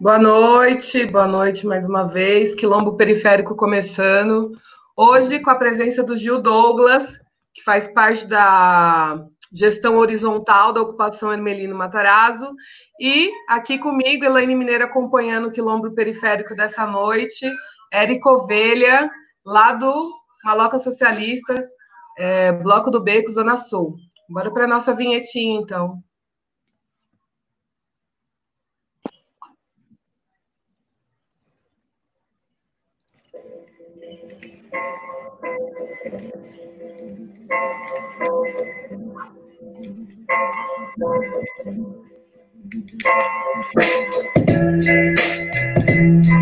Boa noite, boa noite mais uma vez. Quilombo Periférico começando. Hoje com a presença do Gil Douglas, que faz parte da gestão horizontal da ocupação Hermelino Matarazzo. E aqui comigo, Elaine Mineira acompanhando o Quilombo Periférico dessa noite. Érico Ovelha, lá do Maloca Socialista, é, Bloco do Beco, Zona Sul. Bora para a nossa vinhetinha, então. Thank you.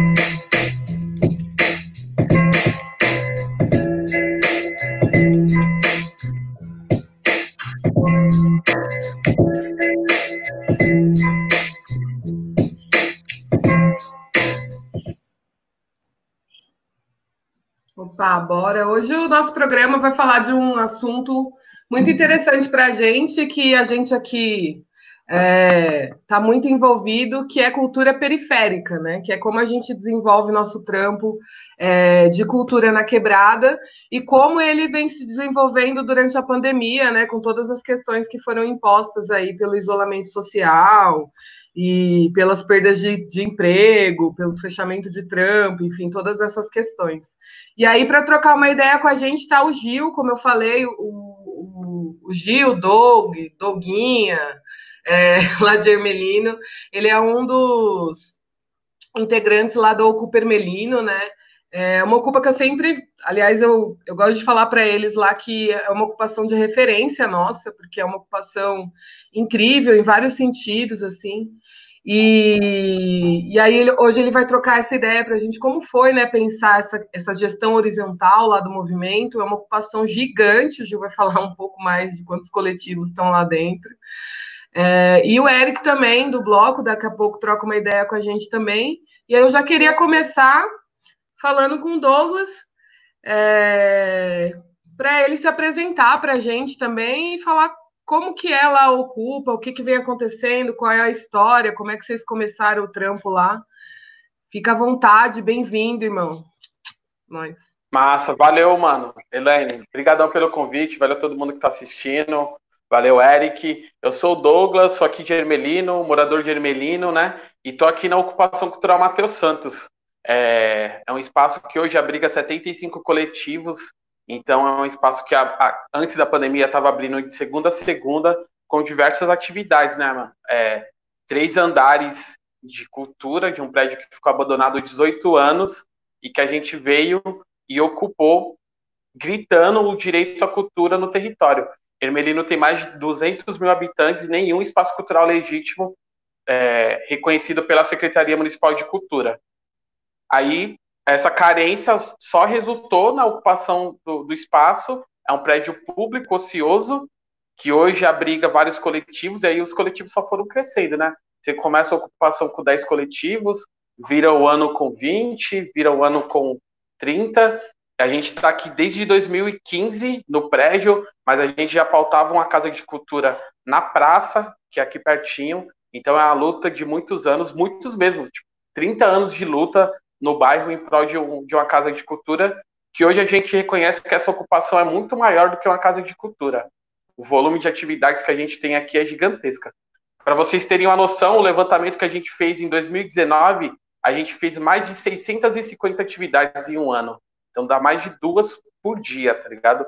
Opa, bora. Hoje o nosso programa vai falar de um assunto muito interessante para a gente, que a gente aqui está é, tá muito envolvido, que é cultura periférica, né? Que é como a gente desenvolve nosso trampo é, de cultura na quebrada e como ele vem se desenvolvendo durante a pandemia, né? Com todas as questões que foram impostas aí pelo isolamento social e pelas perdas de, de emprego, pelos fechamentos de trampo, enfim, todas essas questões. E aí, para trocar uma ideia com a gente, está o Gil, como eu falei, o, o, o Gil, Doug, Doguinha, é, lá de Ermelino, ele é um dos integrantes lá do Ocupa Ermelino, né? É uma ocupa que eu sempre, aliás, eu, eu gosto de falar para eles lá que é uma ocupação de referência nossa, porque é uma ocupação incrível em vários sentidos, assim. E, e aí hoje ele vai trocar essa ideia para a gente como foi, né, pensar essa, essa gestão horizontal lá do movimento. É uma ocupação gigante. O Gil vai falar um pouco mais de quantos coletivos estão lá dentro. É, e o Eric também do bloco, daqui a pouco troca uma ideia com a gente também. E aí eu já queria começar falando com o Douglas, é, para ele se apresentar para a gente também e falar como que ela ocupa, o que, que vem acontecendo, qual é a história, como é que vocês começaram o trampo lá. Fica à vontade, bem-vindo, irmão. Nós. Massa, valeu, mano. Elaine, obrigadão pelo convite, valeu todo mundo que está assistindo, valeu, Eric. Eu sou o Douglas, sou aqui de Ermelino, morador de Ermelino, né? E tô aqui na Ocupação Cultural Matheus Santos. É, é um espaço que hoje abriga 75 coletivos, então é um espaço que a, a, antes da pandemia estava abrindo de segunda a segunda com diversas atividades, né, mano? É, três andares de cultura de um prédio que ficou abandonado há 18 anos e que a gente veio e ocupou gritando o direito à cultura no território. Ermelino tem mais de 200 mil habitantes e nenhum espaço cultural legítimo é, reconhecido pela Secretaria Municipal de Cultura. Aí, essa carência só resultou na ocupação do, do espaço. É um prédio público, ocioso, que hoje abriga vários coletivos, e aí os coletivos só foram crescendo, né? Você começa a ocupação com 10 coletivos, vira o ano com 20, vira o ano com 30. A gente está aqui desde 2015 no prédio, mas a gente já pautava uma casa de cultura na praça, que é aqui pertinho. Então é uma luta de muitos anos, muitos mesmo, tipo, 30 anos de luta no bairro em prol de, um, de uma casa de cultura, que hoje a gente reconhece que essa ocupação é muito maior do que uma casa de cultura. O volume de atividades que a gente tem aqui é gigantesca. Para vocês terem uma noção, o levantamento que a gente fez em 2019, a gente fez mais de 650 atividades em um ano. Então dá mais de duas por dia, tá ligado?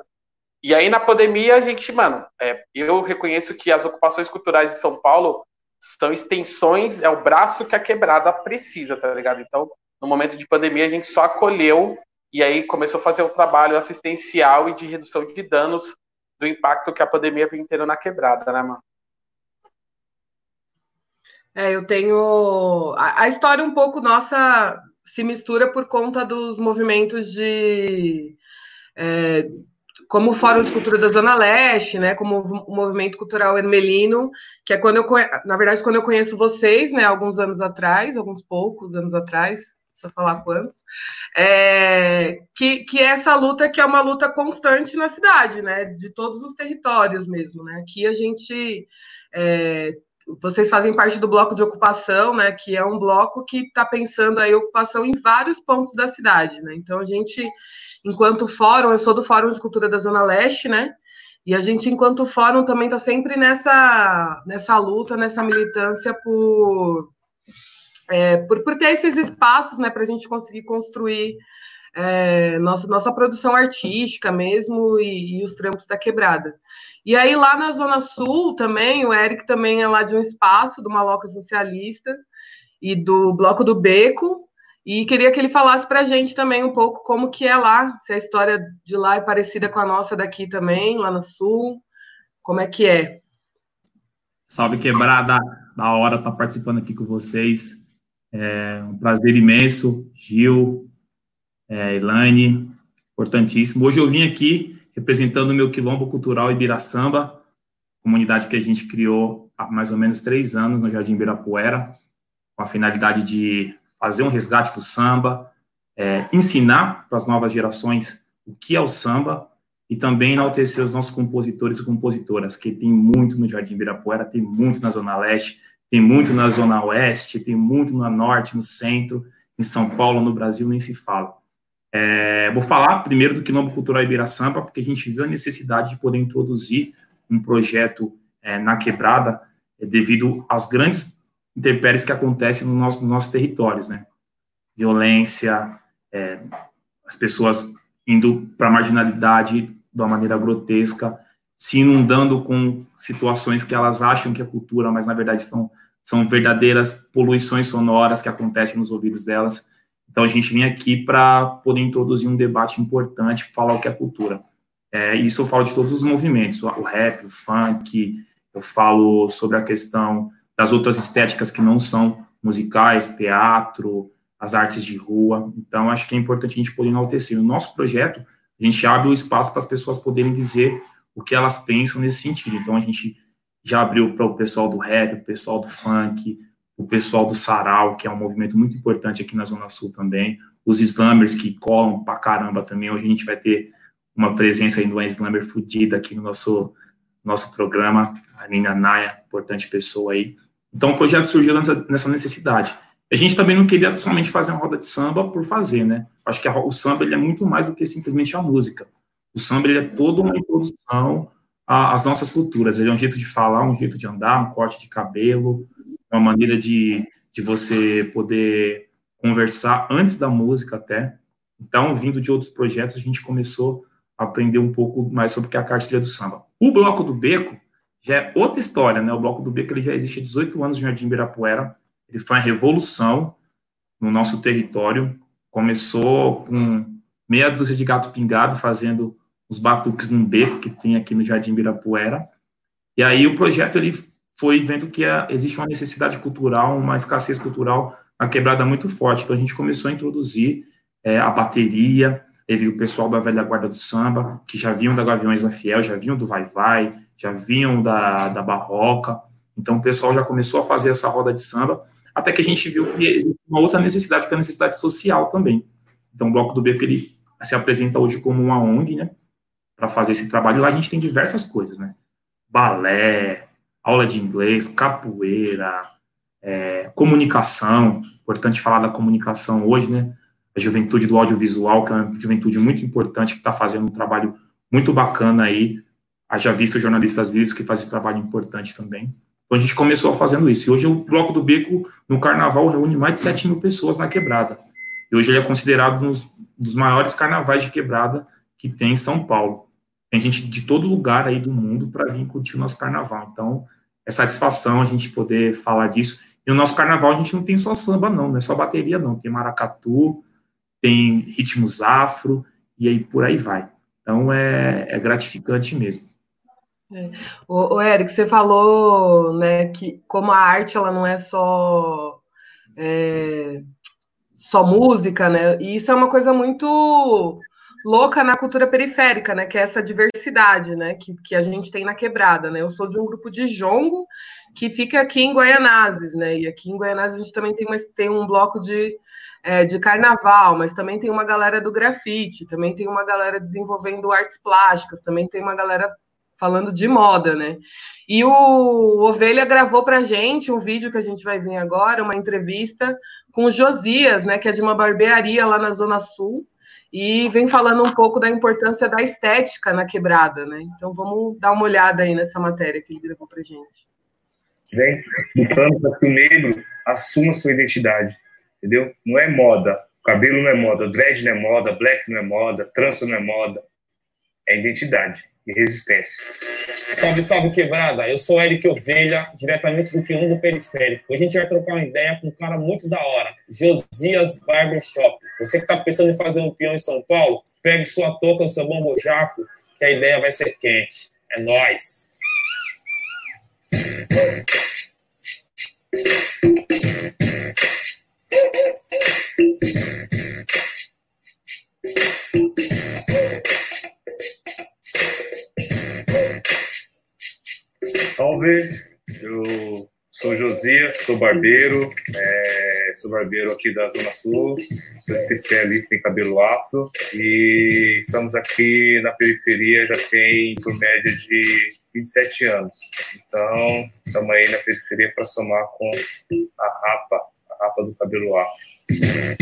E aí na pandemia a gente, mano, é, eu reconheço que as ocupações culturais de São Paulo são extensões, é o braço que a quebrada precisa, tá ligado? Então no momento de pandemia, a gente só acolheu e aí começou a fazer o trabalho assistencial e de redução de danos do impacto que a pandemia vem tendo na quebrada, né, mano? É, eu tenho. A, a história um pouco nossa se mistura por conta dos movimentos de. É, como o Fórum de Cultura da Zona Leste, né, como o Movimento Cultural Hermelino, que é quando eu, na verdade, quando eu conheço vocês, né, alguns anos atrás, alguns poucos anos atrás, precisa falar quantos, é, que, que essa luta que é uma luta constante na cidade, né, de todos os territórios mesmo, né, aqui a gente, é, vocês fazem parte do bloco de ocupação, né? Que é um bloco que está pensando aí ocupação em vários pontos da cidade, né? Então a gente, enquanto fórum, eu sou do Fórum de Cultura da Zona Leste, né? E a gente, enquanto fórum, também está sempre nessa, nessa luta, nessa militância por, é, por, por ter esses espaços, né? Para a gente conseguir construir é, nossa, nossa produção artística mesmo e, e, os trampos da quebrada. E aí lá na Zona Sul também, o Eric também é lá de um espaço do Maloca Socialista e do Bloco do Beco, e queria que ele falasse para a gente também um pouco como que é lá, se a história de lá é parecida com a nossa daqui também, lá no Sul, como é que é? Salve quebrada, da hora estar tá participando aqui com vocês. É um prazer imenso, Gil, é, Elaine, importantíssimo. Hoje eu vim aqui representando o meu quilombo cultural Ibiraçamba, comunidade que a gente criou há mais ou menos três anos no Jardim Ibirapuera, com a finalidade de fazer um resgate do samba, é, ensinar para as novas gerações o que é o samba e também enaltecer os nossos compositores e compositoras, que tem muito no Jardim Ibirapuera, tem muito na Zona Leste, tem muito na Zona Oeste, tem muito no Norte, no Centro, em São Paulo, no Brasil, nem se fala. É, vou falar primeiro do Quilombo Cultural Ibiraçamba, porque a gente viu a necessidade de poder introduzir um projeto é, na quebrada é, devido às grandes intempéries que acontecem no nosso, nos nossos territórios, né? Violência, é, as pessoas indo para a marginalidade de uma maneira grotesca, se inundando com situações que elas acham que é cultura, mas na verdade são, são verdadeiras poluições sonoras que acontecem nos ouvidos delas. Então, a gente vem aqui para poder introduzir um debate importante, falar o que é cultura. É, isso eu falo de todos os movimentos, o rap, o funk, eu falo sobre a questão das outras estéticas que não são musicais, teatro, as artes de rua. Então, acho que é importante a gente poder enaltecer. No nosso projeto, a gente abre o espaço para as pessoas poderem dizer o que elas pensam nesse sentido. Então, a gente já abriu para o pessoal do rap, o pessoal do funk, o pessoal do Sarau, que é um movimento muito importante aqui na Zona Sul também, os slammers que colam pra caramba também, hoje a gente vai ter uma presença aí uma slammer fodida aqui no nosso, nosso programa, a Nina Naya, importante pessoa aí. Então o projeto surgiu nessa, nessa necessidade. A gente também não queria somente fazer uma roda de samba por fazer, né? Acho que a, o samba ele é muito mais do que simplesmente a música. O samba ele é toda uma introdução às nossas culturas. Ele é um jeito de falar, um jeito de andar, um corte de cabelo, é uma maneira de, de você poder conversar antes da música até. Então, vindo de outros projetos, a gente começou a aprender um pouco mais sobre o que é a cartilha do samba. O Bloco do Beco já é outra história, né? O Bloco do Beco ele já existe há 18 anos no Jardim Ibirapuera. Ele uma revolução no nosso território. Começou com meia dúzia de gato pingado fazendo os batuques num beco que tem aqui no Jardim Ibirapuera. E aí o projeto ele foi vendo que a, existe uma necessidade cultural, uma escassez cultural na quebrada muito forte. Então a gente começou a introduzir é, a bateria, teve o pessoal da velha guarda do samba, que já vinham da Gaviões da Fiel, já vinham do Vai Vai, já vinham da, da Barroca. Então o pessoal já começou a fazer essa roda de samba, até que a gente viu que existe uma outra necessidade, que é a necessidade social também. Então o Bloco do Beco, ele se apresenta hoje como uma ONG, né, para fazer esse trabalho. E lá a gente tem diversas coisas, né, balé, aula de inglês, capoeira, é, comunicação, importante falar da comunicação hoje, né? A juventude do audiovisual, que é uma juventude muito importante, que está fazendo um trabalho muito bacana aí. Haja visto jornalistas livres que fazem esse trabalho importante também. Então a gente começou fazendo isso. E hoje o Bloco do Beco, no carnaval, reúne mais de 7 mil pessoas na quebrada. E hoje ele é considerado um dos maiores carnavais de quebrada que tem em São Paulo. Tem gente de todo lugar aí do mundo para vir curtir o nosso carnaval. Então, é satisfação a gente poder falar disso. E o nosso carnaval a gente não tem só samba, não, não é só bateria, não. Tem maracatu, tem ritmos afro, e aí por aí vai. Então, é, é gratificante mesmo. É. O, o Eric, você falou né, que como a arte ela não é só é, só música, né? E isso é uma coisa muito louca na cultura periférica, né? Que é essa diversidade, né? Que, que a gente tem na quebrada, né? Eu sou de um grupo de jongo que fica aqui em Goianazes, né? E aqui em Goianazes a gente também tem, uma, tem um bloco de, é, de carnaval, mas também tem uma galera do grafite, também tem uma galera desenvolvendo artes plásticas, também tem uma galera falando de moda, né? E o Ovelha gravou para gente um vídeo que a gente vai ver agora, uma entrevista com o Josias, né, que é de uma barbearia lá na Zona Sul, e vem falando um pouco da importância da estética na quebrada, né? Então vamos dar uma olhada aí nessa matéria que ele gravou para gente. Vem lutando para que o negro assuma sua identidade, entendeu? Não é moda, cabelo não é moda, dread não é moda, black não é moda, trança não é moda, é identidade e resistência. Salve, salve, quebrada! Eu sou Eric Ovelha, diretamente do Quilombo Periférico. Hoje a gente vai trocar uma ideia com um cara muito da hora, Josias Barbershop. Você que está pensando em fazer um peão em São Paulo, pegue sua touca, seu bombojaco, que a ideia vai ser quente. É nóis! Salve, eu sou Josias, sou barbeiro, é, sou barbeiro aqui da Zona Sul, sou especialista em cabelo afro e estamos aqui na periferia já tem por média de 27 anos. Então, estamos aí na periferia para somar com a rapa, a rapa do cabelo afro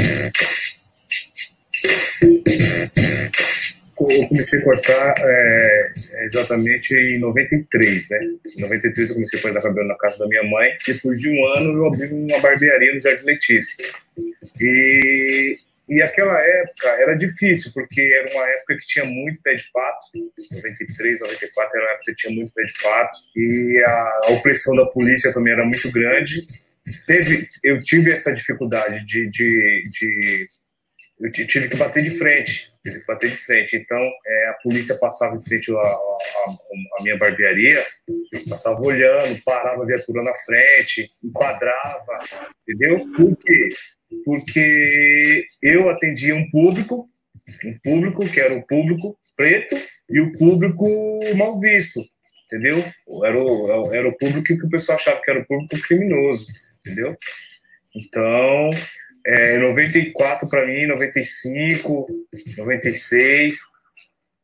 eu comecei a cortar é, exatamente em 93, né? Em 93 eu comecei a cortar cabelo na casa da minha mãe. Depois de um ano eu abri uma barbearia no Jardim Letícia. E, e aquela época era difícil, porque era uma época que tinha muito pé de pato. 93, 94 era uma época que tinha muito pé de pato. E a, a opressão da polícia também era muito grande. Teve, eu tive essa dificuldade de, de, de eu tive que bater de frente, tive que bater de frente. Então, é, a polícia passava em frente à, minha barbearia, passava olhando, parava a viatura na frente, enquadrava, entendeu? Por quê? Porque eu atendia um público, um público que era o público preto e o público mal visto, entendeu? Era o, era o público que o pessoal achava que era o público criminoso, entendeu? Então, é, 94 para mim, 95, 96,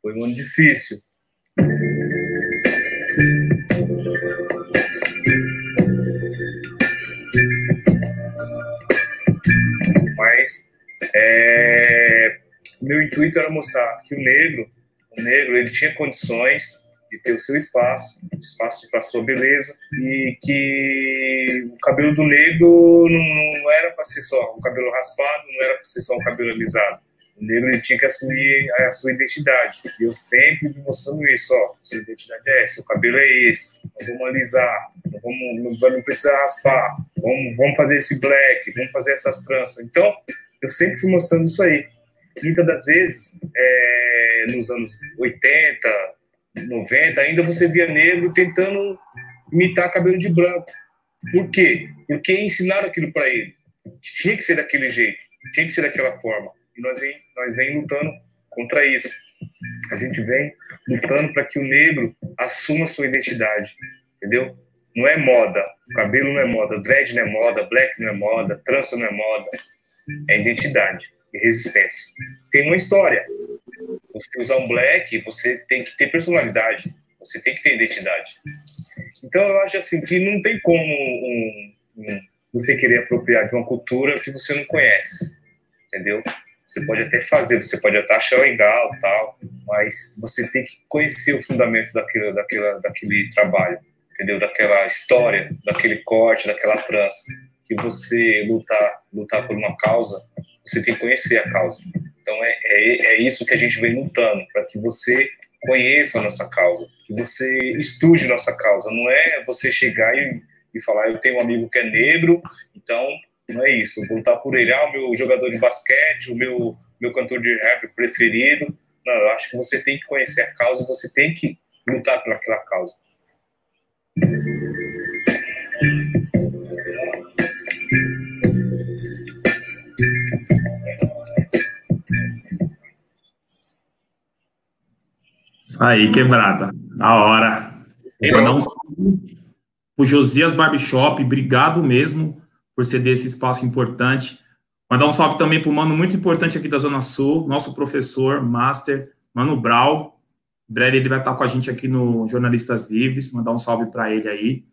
foi um ano difícil. Mas é, meu intuito era mostrar que o negro, o negro, ele tinha condições de ter o seu espaço, espaço para sua beleza, e que o cabelo do negro não, era para ser só um cabelo raspado, não era para ser só um cabelo alisado. O negro ele tinha que assumir a sua identidade. E eu sempre mostrando isso, ó, sua identidade é essa, o cabelo é esse, vamos alisar, não vamos, não, não precisa raspar, vamos, vamos fazer esse black, vamos fazer essas tranças. Então, eu sempre fui mostrando isso aí. Muitas das vezes, é, nos anos 80, 90, ainda você via negro tentando imitar cabelo de branco. Por quê? Porque ensinaram aquilo para ele. Tinha que ser daquele jeito, tinha que ser daquela forma. E nós vem, nós vem lutando contra isso. A gente vem lutando para que o negro assuma sua identidade, entendeu? Não é moda, cabelo não é moda, dread não é moda, black não é moda, trança não é moda. É identidade e resistência. Tem uma história. Você usar um black, você tem que ter personalidade, você tem que ter identidade. Então eu acho assim que não tem como um, um, você querer apropriar de uma cultura que você não conhece, entendeu? Você pode até fazer, você pode até achar legal, tal, mas você tem que conhecer o fundamento daquilo, daquela, daquele trabalho, entendeu? Daquela história, daquele corte, daquela trança. Que você lutar, lutar por uma causa, você tem que conhecer a causa. Então é, é, é isso que a gente vem lutando, para que você conheça a nossa causa, que você estude nossa causa. Não é você chegar e, e falar, eu tenho um amigo que é negro, então não é isso. Eu vou lutar por ele, ah, o meu jogador de basquete, o meu, meu cantor de rap preferido. Não, eu acho que você tem que conhecer a causa, você tem que lutar pelaquela causa. Aí, quebrada. Da hora. Mandar um o Josias Barbershop, obrigado mesmo por ceder esse espaço importante. Mandar um salve também para o mano muito importante aqui da Zona Sul, nosso professor, master, Mano Brau. Em breve ele vai estar com a gente aqui no Jornalistas Livres, mandar um salve para ele aí.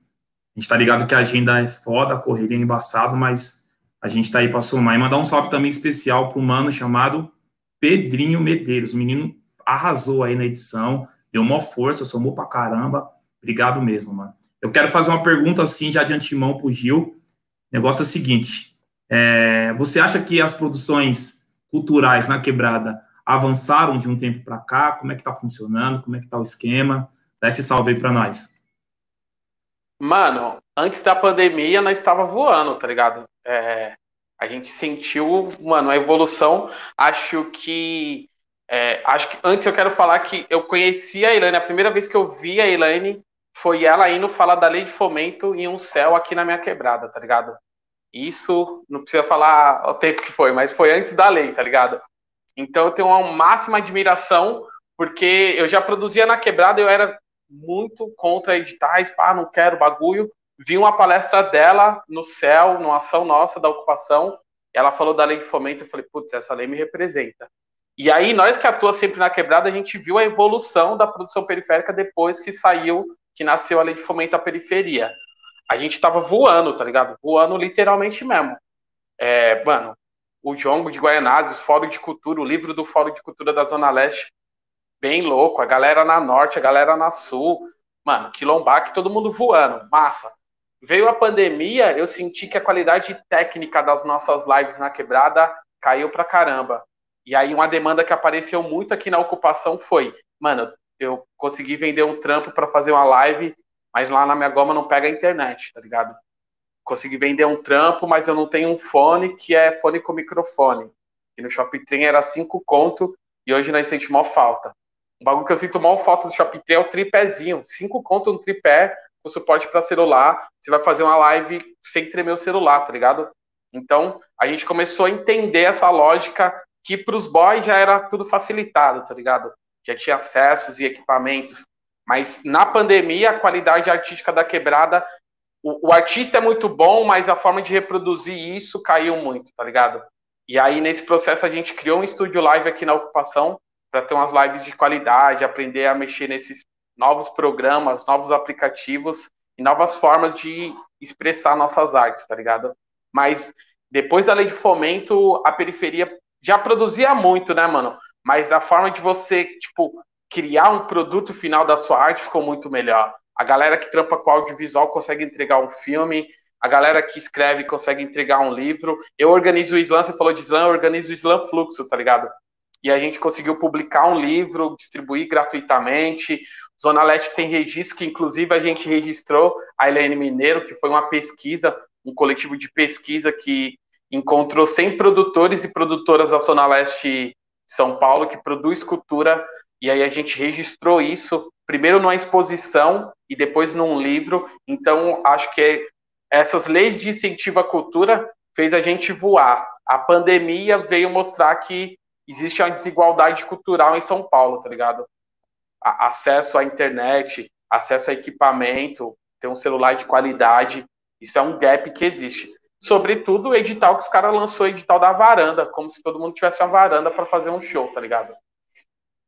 A gente está ligado que a agenda é foda, a correria é embaçado, mas a gente está aí para somar. E mandar um salve também especial para um mano chamado Pedrinho Medeiros. O menino arrasou aí na edição, deu uma força, somou pra caramba. Obrigado mesmo, mano. Eu quero fazer uma pergunta assim, já de antemão pro Gil. O negócio é o seguinte: é, você acha que as produções culturais na quebrada avançaram de um tempo para cá? Como é que tá funcionando? Como é que tá o esquema? Dá esse salve aí para nós. Mano, antes da pandemia nós estava voando, tá ligado? É, a gente sentiu, mano, a evolução. Acho que é, acho que antes eu quero falar que eu conheci a Elaine, a primeira vez que eu vi a Elaine foi ela indo falar da lei de fomento em um céu aqui na minha quebrada, tá ligado? Isso não precisa falar o tempo que foi, mas foi antes da lei, tá ligado? Então eu tenho uma máxima admiração, porque eu já produzia na quebrada, eu era muito contra editais, pá, não quero bagulho. Vi uma palestra dela no céu, numa ação nossa da ocupação, ela falou da lei de fomento, eu falei, putz, essa lei me representa. E aí, nós que atuamos sempre na quebrada, a gente viu a evolução da produção periférica depois que saiu, que nasceu a lei de fomento à periferia a gente tava voando, tá ligado? Voando literalmente mesmo. É, mano, o Jongo de Guaianazes, o Fórum de Cultura, o livro do Fórum de Cultura da Zona Leste, bem louco. A galera na Norte, a galera na Sul. Mano, Quilombac, todo mundo voando. Massa. Veio a pandemia, eu senti que a qualidade técnica das nossas lives na quebrada caiu pra caramba. E aí uma demanda que apareceu muito aqui na ocupação foi, mano, eu consegui vender um trampo para fazer uma live mas lá na minha goma não pega a internet, tá ligado? Consegui vender um trampo, mas eu não tenho um fone que é fone com microfone. E no Shopping Train era cinco conto e hoje nós sentimos mal falta. Um bagulho que eu sinto mal falta do Shopping Train é o tripézinho. Cinco conto no tripé com suporte para celular. Você vai fazer uma live sem tremer o celular, tá ligado? Então, a gente começou a entender essa lógica que para os boys já era tudo facilitado, tá ligado? Já tinha acessos e equipamentos. Mas na pandemia, a qualidade artística da quebrada, o, o, artista é muito bom, mas a forma de reproduzir isso caiu muito, tá ligado? E aí, nesse processo, a gente criou um estúdio live aqui na ocupação para ter umas lives de qualidade, aprender a mexer nesses novos programas, novos aplicativos e novas formas de expressar nossas artes, tá ligado? Mas depois da lei de fomento, a periferia já produzia muito, né, mano? Mas a forma de você, tipo, criar um produto final da sua arte ficou muito melhor. A galera que trampa com audiovisual consegue entregar um filme, a galera que escreve consegue entregar um livro. Eu organizo o Slam, você falou de Slam, eu organizo o Slam Fluxo, tá ligado? E a gente conseguiu publicar um livro, distribuir gratuitamente. Zona Leste sem registro, que inclusive a gente registrou a Helene Mineiro, que foi uma pesquisa, um coletivo de pesquisa que encontrou 100 produtores e produtoras da Zona Leste São Paulo que produz cultura e aí a gente registrou isso primeiro numa exposição e depois num livro. Então, acho que essas leis de incentivo à cultura fez a gente voar. A pandemia veio mostrar que existe uma desigualdade cultural em São Paulo, tá ligado? acesso à internet, acesso a equipamento, ter um celular de qualidade, isso é um gap que existe. Sobretudo o edital que os caras lançou, edital da varanda, como se todo mundo tivesse uma varanda para fazer um show, tá ligado?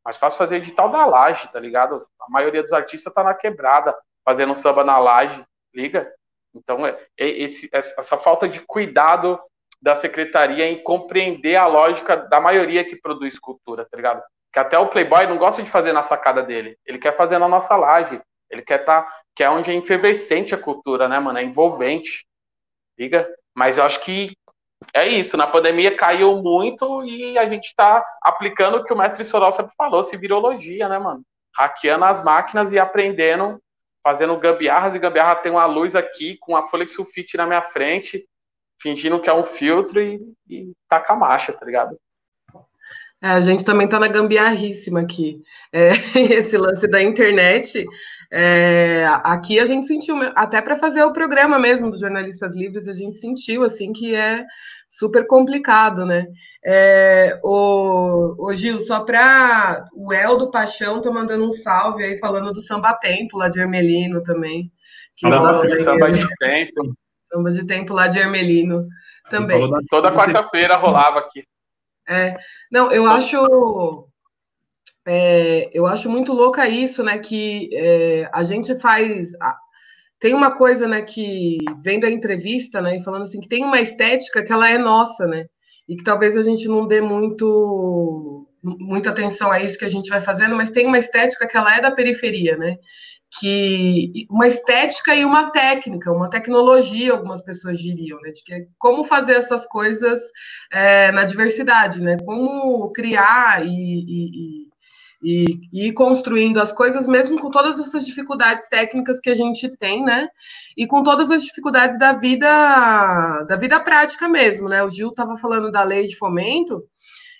Mais fácil fazer edital da laje, tá ligado? A maioria dos artistas tá na quebrada, fazendo samba na laje, liga? Então, é, é esse, essa falta de cuidado da secretaria em compreender a lógica da maioria que produz cultura, tá ligado? Que até o Playboy não gosta de fazer na sacada dele, ele quer fazer na nossa laje, ele quer estar, tá, que é onde é efervescente a cultura, né, mano? É envolvente, liga? Mas eu acho que é isso, na pandemia caiu muito e a gente está aplicando o que o mestre Sorol sempre falou, se virologia, né, mano? Hackeando as máquinas e aprendendo, fazendo gambiarras e gambiarra tem uma luz aqui com a folha de sulfite na minha frente, fingindo que é um filtro e, e taca a marcha, tá ligado? É, a gente também tá na gambiarríssima aqui. É, esse lance da internet, é, aqui a gente sentiu, até para fazer o programa mesmo dos jornalistas livres, a gente sentiu assim que é super complicado, né? É, o, o Gil, só para o Eldo Paixão tá mandando um salve aí falando do samba tempo lá de Ermelino também. Que samba, samba de tempo. Samba de tempo lá de Ermelino também. Toda quarta-feira rolava aqui. É, não, eu acho é, eu acho muito louca isso, né? Que é, a gente faz. Tem uma coisa, né, que vendo a entrevista, né, e falando assim, que tem uma estética que ela é nossa, né? E que talvez a gente não dê muito muita atenção a isso que a gente vai fazendo, mas tem uma estética que ela é da periferia, né? que uma estética e uma técnica, uma tecnologia, algumas pessoas diriam, né? De que é como fazer essas coisas é, na diversidade, né? Como criar e, e, e, e, ir construindo as coisas, mesmo com todas essas dificuldades técnicas que a gente tem, né? E com todas as dificuldades da vida, da vida prática mesmo, né? O Gil estava falando da lei de fomento,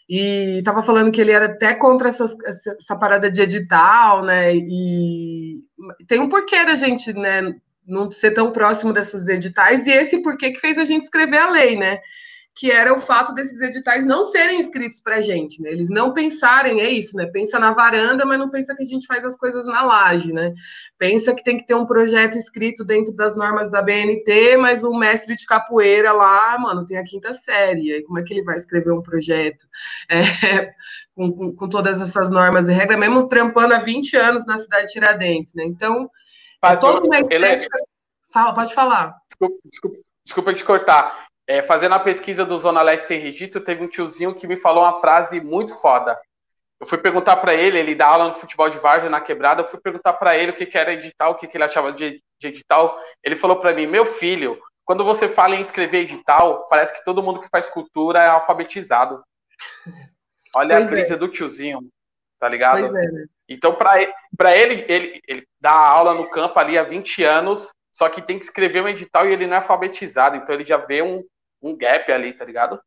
e estava falando que ele era até contra essa parada de edital, né? E tem um porquê da gente, né, não ser tão próximo desses editais, e esse porquê que fez a gente escrever a lei, né? Que era o fato desses editais não serem escritos para a gente, né? Eles não pensarem, é isso, né? Pensa na varanda, mas não pensa que a gente faz as coisas na laje, né? Pensa que tem que ter um projeto escrito dentro das normas da BNT, mas o mestre de capoeira lá, mano, tem a quinta série. Aí como é que ele vai escrever um projeto é, com, com, com, todas essas normas e regras, mesmo trampando há 20 anos na cidade de Tiradentes, né? Então, é toda uma estética... Fala, pode falar. Desculpa, desculpa, desculpa te cortar é, fazendo a pesquisa do Zona Leste Sem Registro, teve um tiozinho que me falou uma frase muito foda. Eu fui perguntar para ele, ele dá aula no futebol de várzea na quebrada, eu fui perguntar para ele o que, que era edital, o que, que ele achava de, de edital. Ele falou para mim: Meu filho, quando você fala em escrever edital, parece que todo mundo que faz cultura é alfabetizado. Olha pois a brisa é. do tiozinho, tá ligado? É, né? Então, para ele, ele, ele dá aula no campo ali há 20 anos, só que tem que escrever um edital e ele não é alfabetizado, então ele já vê um, um gap ali, tá ligado?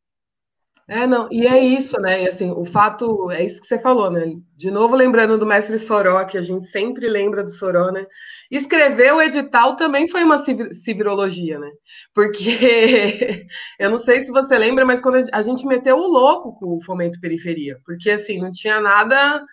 É, não, e é isso, né? E assim, o fato, é isso que você falou, né? De novo, lembrando do mestre Soró, que a gente sempre lembra do Soró, né? Escrever o edital também foi uma civirologia, né? Porque eu não sei se você lembra, mas quando a gente meteu o louco com o fomento periferia, porque assim, não tinha nada,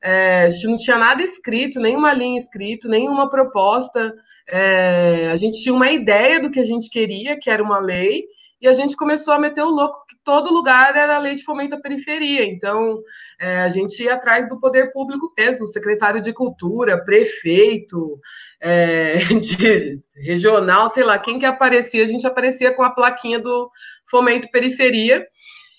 é, não tinha nada escrito, nenhuma linha escrito, nenhuma proposta. É, a gente tinha uma ideia do que a gente queria, que era uma lei, e a gente começou a meter o louco que todo lugar era lei de fomento à periferia. Então, é, a gente ia atrás do poder público mesmo, secretário de cultura, prefeito, é, de, regional, sei lá, quem que aparecia, a gente aparecia com a plaquinha do fomento periferia.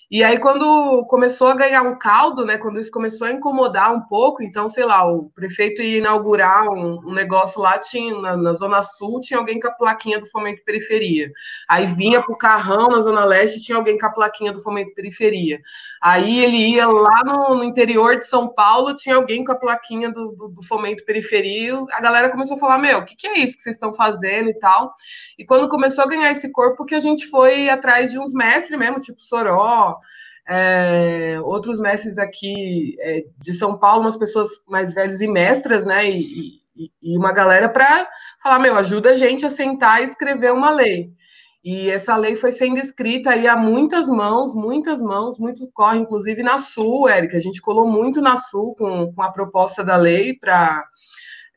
E aí, quando começou a ganhar um caldo, né, quando isso começou a incomodar um pouco, então, sei lá, o prefeito ia inaugurar um, um negócio lá, tinha na, na, Zona Sul, tinha alguém com a plaquinha do Fomento Periferia. Aí vinha para o Carrão, na Zona Leste, tinha alguém com a plaquinha do Fomento Periferia. Aí ele ia lá no, no interior de São Paulo, tinha alguém com a plaquinha do, do, do Fomento Periferia. A galera começou a falar: Meu, o que, que é isso que vocês estão fazendo e tal? E quando começou a ganhar esse corpo, que a gente foi atrás de uns mestres mesmo, tipo Soró é, outros mestres aqui é, de São Paulo, umas pessoas mais velhas e mestras, né? E, e, e uma galera para falar, meu, ajuda a gente a sentar e escrever uma lei. E essa lei foi sendo escrita aí a muitas mãos, muitas mãos, muitos corre, inclusive na Sul, Érica. A gente colou muito na Sul com, com a proposta da lei para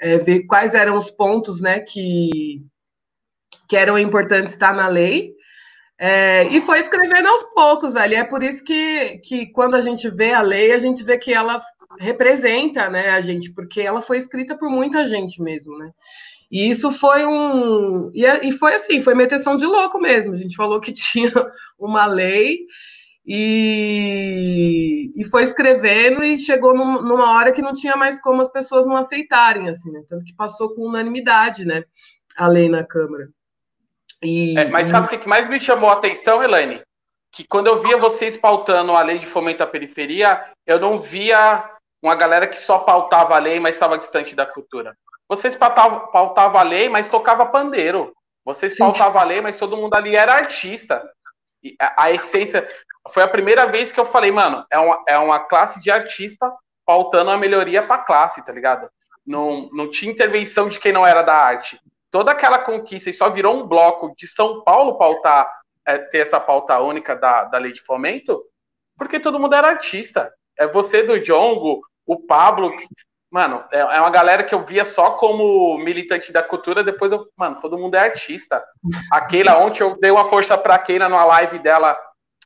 é, ver quais eram os pontos né, que, que eram importantes estar na lei. É, e foi escrevendo aos poucos, velho. É por isso que, que quando a gente vê a lei, a gente vê que ela representa né, a gente, porque ela foi escrita por muita gente mesmo, né? E isso foi um. E, e foi assim, foi meteção de louco mesmo. A gente falou que tinha uma lei e, e foi escrevendo e chegou num, numa hora que não tinha mais como as pessoas não aceitarem, assim, né? Tanto que passou com unanimidade, né? A lei na Câmara. E... É, mas sabe o que mais me chamou a atenção, Elaine? Que quando eu via vocês pautando a lei de fomento à periferia, eu não via uma galera que só pautava a lei, mas estava distante da cultura. Vocês pautavam, pautava a lei, mas tocava pandeiro. Vocês Sim. pautavam a lei, mas todo mundo ali era artista. E a, a, essência. Foi a primeira vez que eu falei, mano, é uma, é uma classe de artista pautando a melhoria para a classe, tá ligado? Não, não tinha intervenção de quem não era da arte toda aquela conquista e só virou um bloco de São Paulo pautar, é, ter essa pauta única da, da lei de fomento, porque todo mundo era artista. É você do Jongo, o Pablo, mano, é, é uma galera que eu via só como militante da cultura, depois eu, mano, todo mundo é artista. A Keila, ontem eu dei uma força pra Keila numa live dela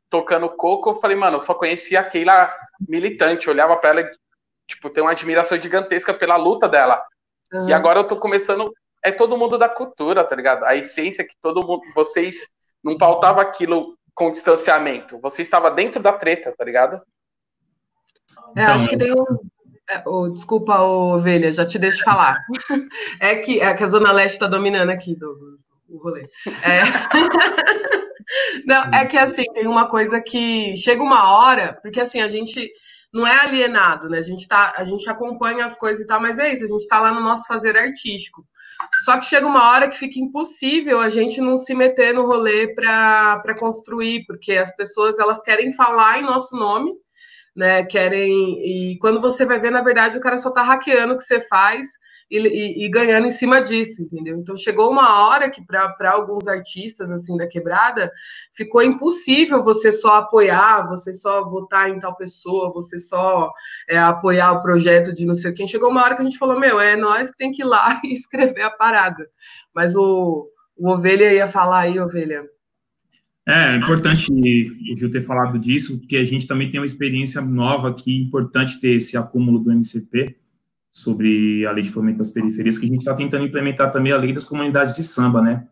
tocando coco, eu falei, mano, eu só conhecia a Keila militante, eu olhava pra ela Tipo, tenho uma admiração gigantesca pela luta dela. Uhum. E agora eu tô começando. É todo mundo da cultura, tá ligado? A essência que todo mundo. Vocês não pautavam aquilo com distanciamento. Você estava dentro da treta, tá ligado? É, acho que tem um. É, oh, desculpa, oh, ovelha, já te deixo falar. É que, é que a Zona Leste está dominando aqui, Douglas, o rolê. É... Não, é que assim, tem uma coisa que chega uma hora, porque assim, a gente não é alienado, né? A gente, tá, a gente acompanha as coisas e tal, mas é isso, a gente está lá no nosso fazer artístico. Só que chega uma hora que fica impossível a gente não se meter no rolê para construir, porque as pessoas elas querem falar em nosso nome, né? Querem. E quando você vai ver, na verdade, o cara só está hackeando o que você faz e, e, e, ganhando em cima disso, entendeu? Então chegou uma hora que para alguns artistas assim da quebrada ficou impossível você só apoiar, você só votar em tal pessoa, você só é, apoiar o projeto de não sei quem. Chegou uma hora que a gente falou, meu, é nós que tem que ir lá e escrever a parada. Mas o, o Ovelha ia falar aí, Ovelha. É, é importante o Gil ter falado disso, porque a gente também tem uma experiência nova aqui, importante ter esse acúmulo do MCP sobre a lei de fomento das periferias, que a gente está tentando implementar também a lei das comunidades de samba, né?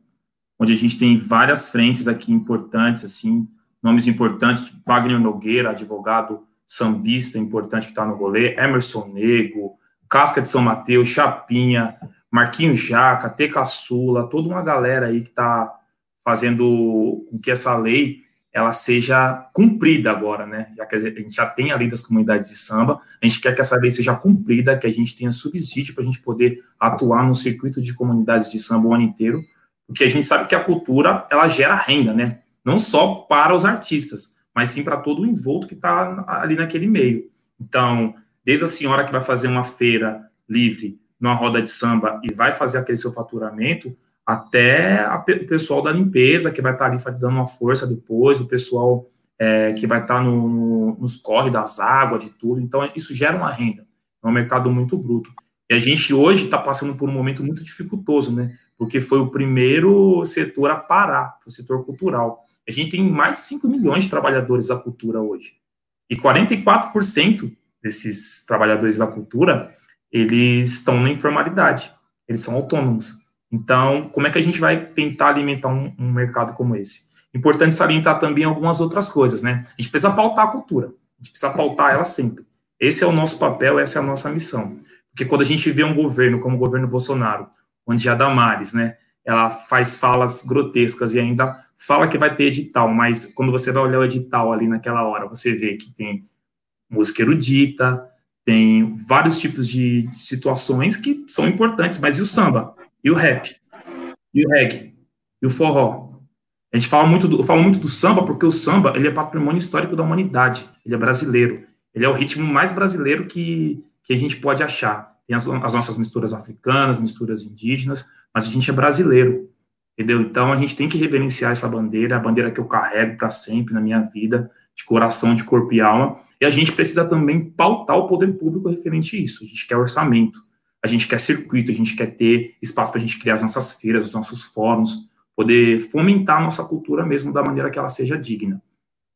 Onde a gente tem várias frentes aqui importantes, assim, nomes importantes, Wagner Nogueira, advogado sambista importante que está no rolê, Emerson Nego, Casca de São Mateus, Chapinha, Marquinhos Jaca, T. Caçula, toda uma galera aí que está fazendo com que essa lei ela seja cumprida agora, né? Já que a gente já tem a lei das comunidades de samba, a gente quer que essa lei seja cumprida, que a gente tenha subsídio para a gente poder atuar no circuito de comunidades de samba o ano inteiro, porque a gente sabe que a cultura ela gera renda, né? Não só para os artistas, mas sim para todo o envolto que está ali naquele meio. Então, desde a senhora que vai fazer uma feira livre numa roda de samba e vai fazer aquele seu faturamento, até o pessoal da limpeza, que vai estar tá ali dando uma força depois, o pessoal é, que vai estar tá no, no, nos corres das águas, de tudo. Então, isso gera uma renda. É um mercado muito bruto. E a gente hoje está passando por um momento muito dificultoso, né? Porque foi o primeiro setor a parar, o setor cultural. A gente tem mais de 5 milhões de trabalhadores da cultura hoje. E 44% desses trabalhadores da cultura, eles estão na informalidade. Eles são autônomos. Então, como é que a gente vai tentar alimentar um, um, mercado como esse? Importante salientar também algumas outras coisas, né? A gente precisa pautar a cultura, a gente precisa pautar ela sempre. Esse é o nosso papel, essa é a nossa missão. Porque quando a gente vê um governo como o governo Bolsonaro, onde a Damares, né, ela faz falas grotescas e ainda fala que vai ter edital, mas quando você vai olhar o edital ali naquela hora, você vê que tem música erudita, tem vários tipos de situações que são importantes, mas e o samba? E o rap, e o reggae, e o forró. A gente fala muito do, eu falo muito do samba porque o samba ele é patrimônio histórico da humanidade, ele é brasileiro, ele é o ritmo mais brasileiro que, que a gente pode achar. Tem as, as nossas misturas africanas, misturas indígenas, mas a gente é brasileiro, entendeu? Então a gente tem que reverenciar essa bandeira, a bandeira que eu carrego para sempre na minha vida, de coração, de corpo e alma, e a gente precisa também pautar o poder público referente a isso. A gente quer orçamento, a gente quer circuito, a gente quer ter espaço para a gente criar as nossas feiras, os nossos fóruns, poder fomentar a nossa cultura mesmo da maneira que ela seja digna,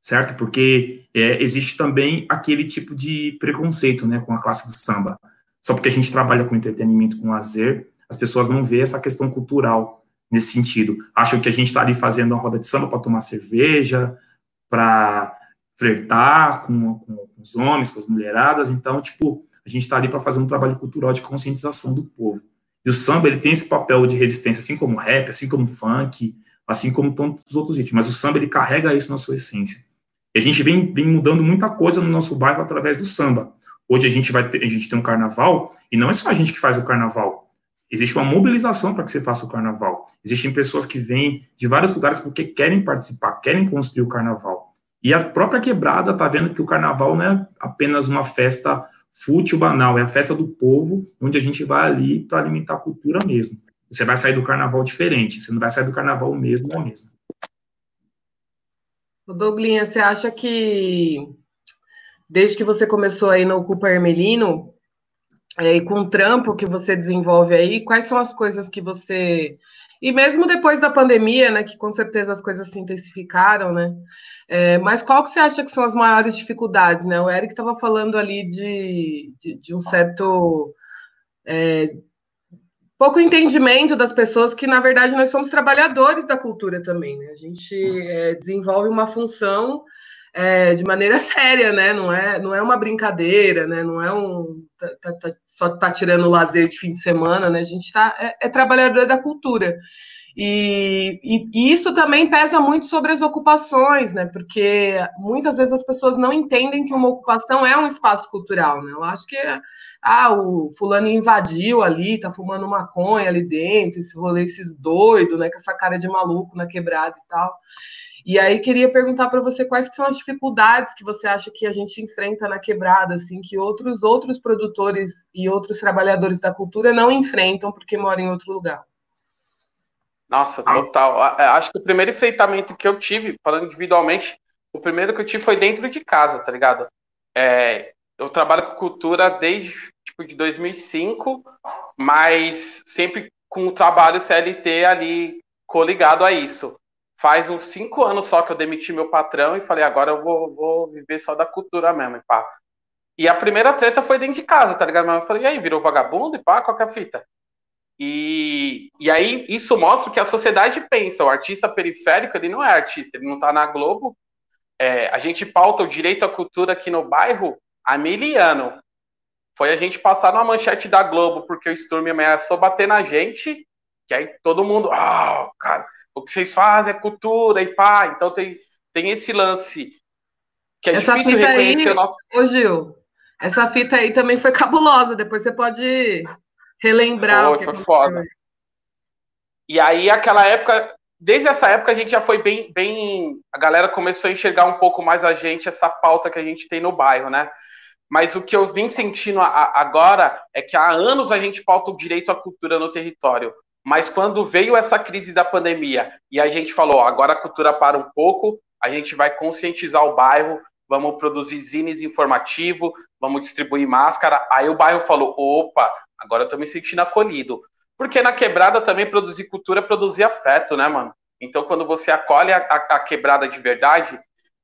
certo? Porque é, existe também aquele tipo de preconceito, né, com a classe de samba. Só porque a gente trabalha com entretenimento, com lazer, as pessoas não vê essa questão cultural nesse sentido. Acham que a gente está ali fazendo uma roda de samba para tomar cerveja, para flertar com, com os homens, com as mulheradas. Então, tipo, a gente está ali para fazer um trabalho cultural de conscientização do povo. E o samba, ele tem esse papel de resistência, assim como o rap, assim como o funk, assim como tantos outros ritmos. Mas o samba, ele carrega isso na sua essência. E a gente vem, vem mudando muita coisa no nosso bairro através do samba. Hoje a gente vai ter, a gente tem um carnaval, e não é só a gente que faz o carnaval. Existe uma mobilização para que você faça o carnaval. Existem pessoas que vêm de vários lugares porque querem participar, querem construir o carnaval. E a própria quebrada está vendo que o carnaval não é apenas uma festa fútil, banal, é a festa do povo, onde a gente vai ali para alimentar a cultura mesmo. Você vai sair do carnaval diferente, você não vai sair do carnaval mesmo ou mesmo. Douglinha, você acha que desde que você começou aí no Ocupa Hermelino, é, e com o trampo que você desenvolve aí, quais são as coisas que você E mesmo depois da pandemia, né, que com certeza as coisas se intensificaram, né? É, mas qual que você acha que são as maiores dificuldades, né? O Eric estava falando ali de, de, de um certo é, pouco entendimento das pessoas que, na verdade, nós somos trabalhadores da cultura também, né? A gente é, desenvolve uma função é, de maneira séria, né? Não é, não é uma brincadeira, né? Não é um tá, tá, tá, só tá tirando o lazer de fim de semana, né? A gente tá, é, é trabalhador da cultura. E, e, e, isso também pesa muito sobre as ocupações, né? Porque muitas vezes as pessoas não entendem que uma ocupação é um espaço cultural, né? Eu acho que ah, o fulano invadiu ali, tá fumando maconha ali dentro, esse rolê, esses doidos, né? Com essa cara de maluco na quebrada e tal. E aí queria perguntar para você quais são as dificuldades que você acha que a gente enfrenta na quebrada, assim, que outros outros produtores e outros trabalhadores da cultura não enfrentam porque moram em outro lugar. Nossa, total. Acho que o primeiro enfrentamento que eu tive, falando individualmente, o primeiro que eu tive foi dentro de casa, tá ligado? É, eu trabalho com cultura desde tipo, de 2005, mas sempre com o trabalho CLT ali coligado a isso. Faz uns cinco anos só que eu demiti meu patrão e falei, agora eu vou, vou viver só da cultura mesmo, e pá. E a primeira treta foi dentro de casa, tá ligado? Mas eu falei, e aí, virou vagabundo e pá, qual que é a fita? E, e aí isso mostra que a sociedade pensa, o artista periférico ele não é artista, ele não está na Globo. É, a gente pauta o direito à cultura aqui no bairro há mil anos. Foi a gente passar numa manchete da Globo porque o Sturm ameaçou bater na gente, que aí todo mundo, ah, oh, cara, o que vocês fazem é cultura e pá. Então tem, tem esse lance que é essa difícil reconhecer aí, o nosso. Ô, Gil, essa fita aí também foi cabulosa. Depois você pode relembrar foi, o que foi foda. E aí, aquela época, desde essa época, a gente já foi bem, bem. A galera começou a enxergar um pouco mais a gente, essa pauta que a gente tem no bairro, né? Mas o que eu vim sentindo agora é que há anos a gente pauta o direito à cultura no território. Mas quando veio essa crise da pandemia e a gente falou, agora a cultura para um pouco, a gente vai conscientizar o bairro, vamos produzir zines informativo, vamos distribuir máscara. Aí o bairro falou, opa, Agora eu tô me sentindo acolhido. Porque na quebrada também produzir cultura é produzir afeto, né, mano? Então, quando você acolhe a, a, a quebrada de verdade,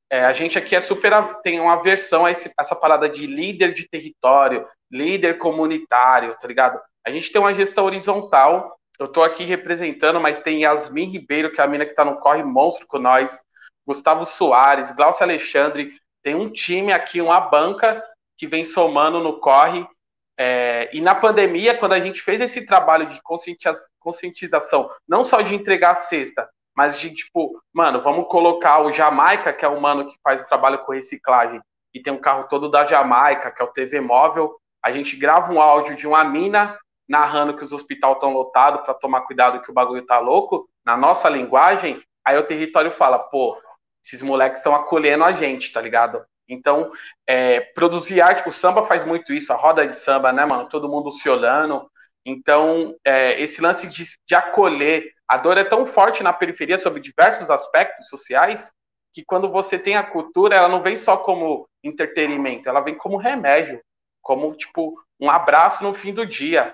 é, a gente aqui é super tem uma versão a esse, essa parada de líder de território, líder comunitário, tá ligado? A gente tem uma gestão horizontal. Eu tô aqui representando, mas tem Yasmin Ribeiro, que é a mina que tá no Corre Monstro com nós, Gustavo Soares, Glaucio Alexandre. Tem um time aqui, uma banca que vem somando no Corre é, e na pandemia, quando a gente fez esse trabalho de conscientização, não só de entregar a cesta, mas de tipo, mano, vamos colocar o Jamaica, que é o mano que faz o trabalho com reciclagem, e tem um carro todo da Jamaica, que é o TV Móvel. A gente grava um áudio de uma mina narrando que os hospitais estão lotados para tomar cuidado que o bagulho tá louco, na nossa linguagem. Aí o território fala, pô, esses moleques estão acolhendo a gente, tá ligado? Então, é, produzir arte, o samba faz muito isso, a roda de samba, né, mano? Todo mundo se olhando. Então, é, esse lance de, de acolher, a dor é tão forte na periferia sobre diversos aspectos sociais, que quando você tem a cultura, ela não vem só como entretenimento, ela vem como remédio, como, tipo, um abraço no fim do dia.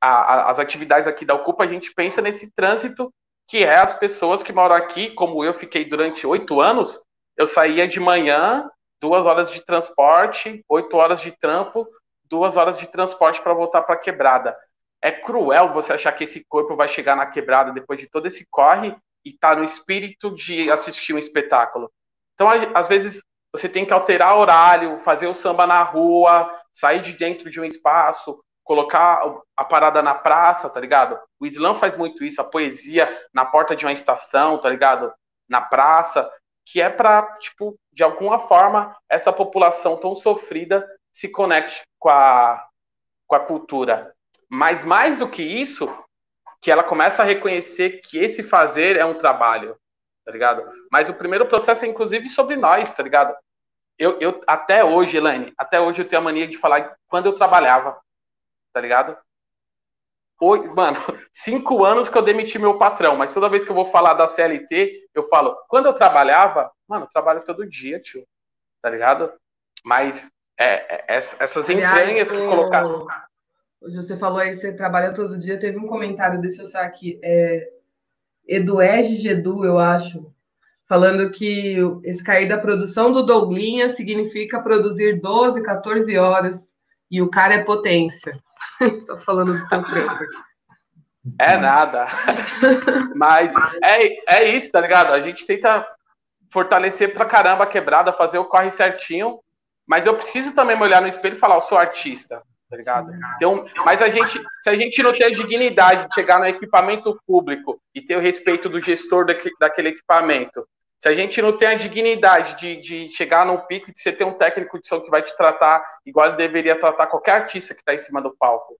A, a, as atividades aqui da Ocupa, a gente pensa nesse trânsito que é as pessoas que moram aqui, como eu fiquei durante oito anos, eu saía de manhã, duas horas de transporte, oito horas de trampo, duas horas de transporte para voltar para a quebrada. É cruel você achar que esse corpo vai chegar na quebrada depois de todo esse corre e tá no espírito de assistir um espetáculo. Então, às vezes, você tem que alterar horário, fazer o samba na rua, sair de dentro de um espaço, colocar a parada na praça, tá ligado? O Islã faz muito isso, a poesia na porta de uma estação, tá ligado? Na praça que é para, tipo, de alguma forma, essa população tão sofrida se conecte com a, com a cultura. Mas mais do que isso, que ela começa a reconhecer que esse fazer é um trabalho, tá ligado? Mas o primeiro processo é, inclusive, sobre nós, tá ligado? Eu, eu até hoje, Elaine, até hoje eu tenho a mania de falar quando eu trabalhava, tá ligado? Mano, cinco anos que eu demiti meu patrão, mas toda vez que eu vou falar da CLT, eu falo, quando eu trabalhava, mano, eu trabalho todo dia, tio, tá ligado? Mas é, é, essas entranhas que colocaram. Você falou aí, você trabalha todo dia, teve um comentário desse eu aqui. É, Eduege Gedu, eu acho, falando que esse cair da produção do Douglinha significa produzir 12, 14 horas e o cara é potência. Estou falando do seu trampo É nada. Mas é, é isso, tá ligado? A gente tenta fortalecer pra caramba a quebrada, fazer o corre certinho, mas eu preciso também me olhar no espelho e falar, eu sou artista, tá ligado? Então, mas a gente, se a gente não tem a dignidade de chegar no equipamento público e ter o respeito do gestor daquele equipamento, se a gente não tem a dignidade de, de chegar num pico de você ter um técnico de som que vai te tratar igual ele deveria tratar qualquer artista que está em cima do palco.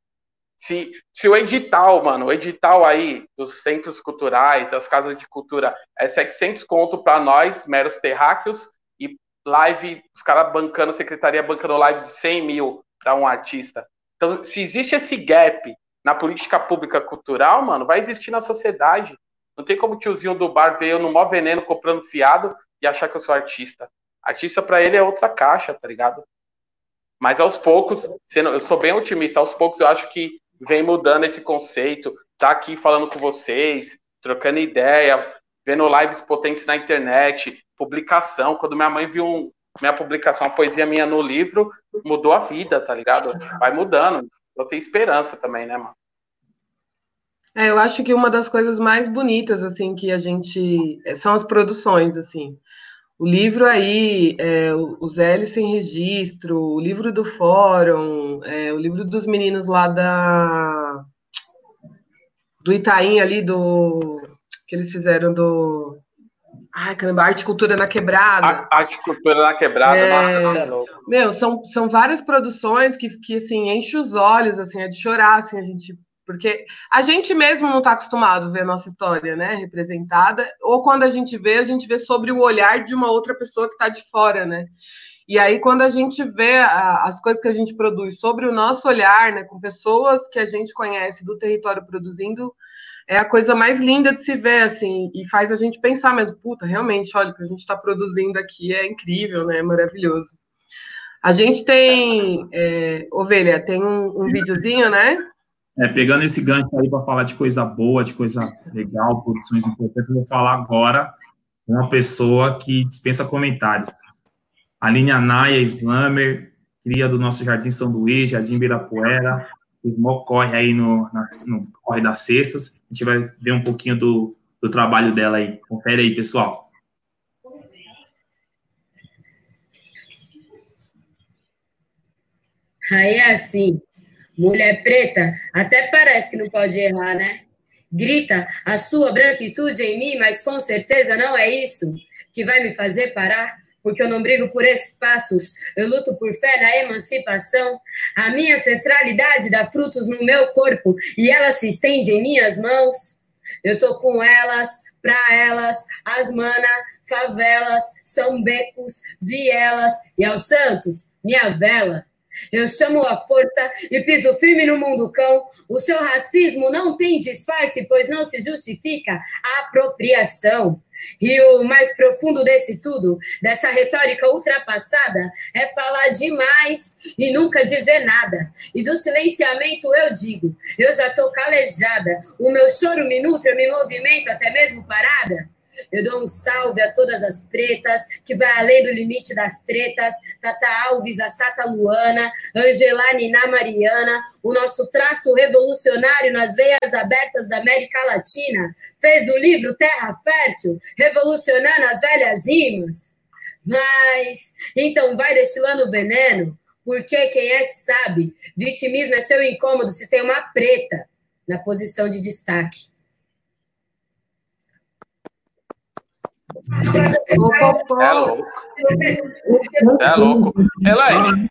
Se, se o edital, mano, o edital aí dos centros culturais, as casas de cultura, é 700 conto para nós, meros terráqueos, e live, os caras bancando, secretaria bancando live de 100 mil para um artista. Então, se existe esse gap na política pública cultural, mano, vai existir na sociedade. Não tem como o tiozinho do bar ver eu no maior veneno comprando fiado e achar que eu sou artista. Artista para ele é outra caixa, tá ligado? Mas aos poucos, eu sou bem otimista, aos poucos eu acho que vem mudando esse conceito, tá aqui falando com vocês, trocando ideia, vendo lives potentes na internet, publicação. Quando minha mãe viu um, minha publicação, uma poesia minha no livro, mudou a vida, tá ligado? Vai mudando. Eu tenho esperança também, né, mano? É, eu acho que uma das coisas mais bonitas, assim, que a gente. É, são as produções, assim. O livro aí, é, o Zé sem registro, o livro do fórum, é, o livro dos meninos lá da. do Itaim ali, do. que eles fizeram do. Ai, caramba, Arte Cultura na Quebrada. Arte Cultura na Quebrada, é... nossa, é louco. Meu, são, são várias produções que, que, assim, enchem os olhos, assim, é de chorar, assim, a gente porque a gente mesmo não está acostumado a ver a nossa história né, representada, ou quando a gente vê, a gente vê sobre o olhar de uma outra pessoa que está de fora, né? E aí, quando a gente vê a, as coisas que a gente produz sobre o nosso olhar, né, com pessoas que a gente conhece do território produzindo, é a coisa mais linda de se ver, assim, e faz a gente pensar mesmo, puta, realmente, olha, o que a gente está produzindo aqui é incrível, né, é maravilhoso. A gente tem, é, Ovelha, tem um, um videozinho, né, é, pegando esse gancho aí para falar de coisa boa, de coisa legal, produções importantes, eu vou falar agora uma pessoa que dispensa comentários. Aline Anaia, Slammer, cria do nosso Jardim São Luís, Jardim Birapuera, maior corre aí no, na, no Corre das Cestas. A gente vai ver um pouquinho do, do trabalho dela aí. Confere aí, pessoal. Aí é assim, Mulher preta, até parece que não pode errar, né? Grita a sua branquitude em mim, mas com certeza não é isso que vai me fazer parar, porque eu não brigo por espaços, eu luto por fé na emancipação. A minha ancestralidade dá frutos no meu corpo e ela se estende em minhas mãos. Eu tô com elas, pra elas, as mana, favelas, são becos, vielas e aos santos, minha vela. Eu chamo a força e piso firme no mundo cão. O seu racismo não tem disfarce, pois não se justifica a apropriação. E o mais profundo desse tudo, dessa retórica ultrapassada, é falar demais e nunca dizer nada. E do silenciamento eu digo: eu já tô calejada. O meu choro me nutre, eu me movimento até mesmo parada. Eu dou um salve a todas as pretas, que vai além do limite das tretas. Tata Alves, a Sata Luana, Angela Nina Mariana, o nosso traço revolucionário nas veias abertas da América Latina, fez do livro Terra Fértil, revolucionando as velhas rimas. Mas, então vai destilando veneno, porque quem é sabe, vitimismo é seu incômodo se tem uma preta na posição de destaque. É louco. É louco. Elaine.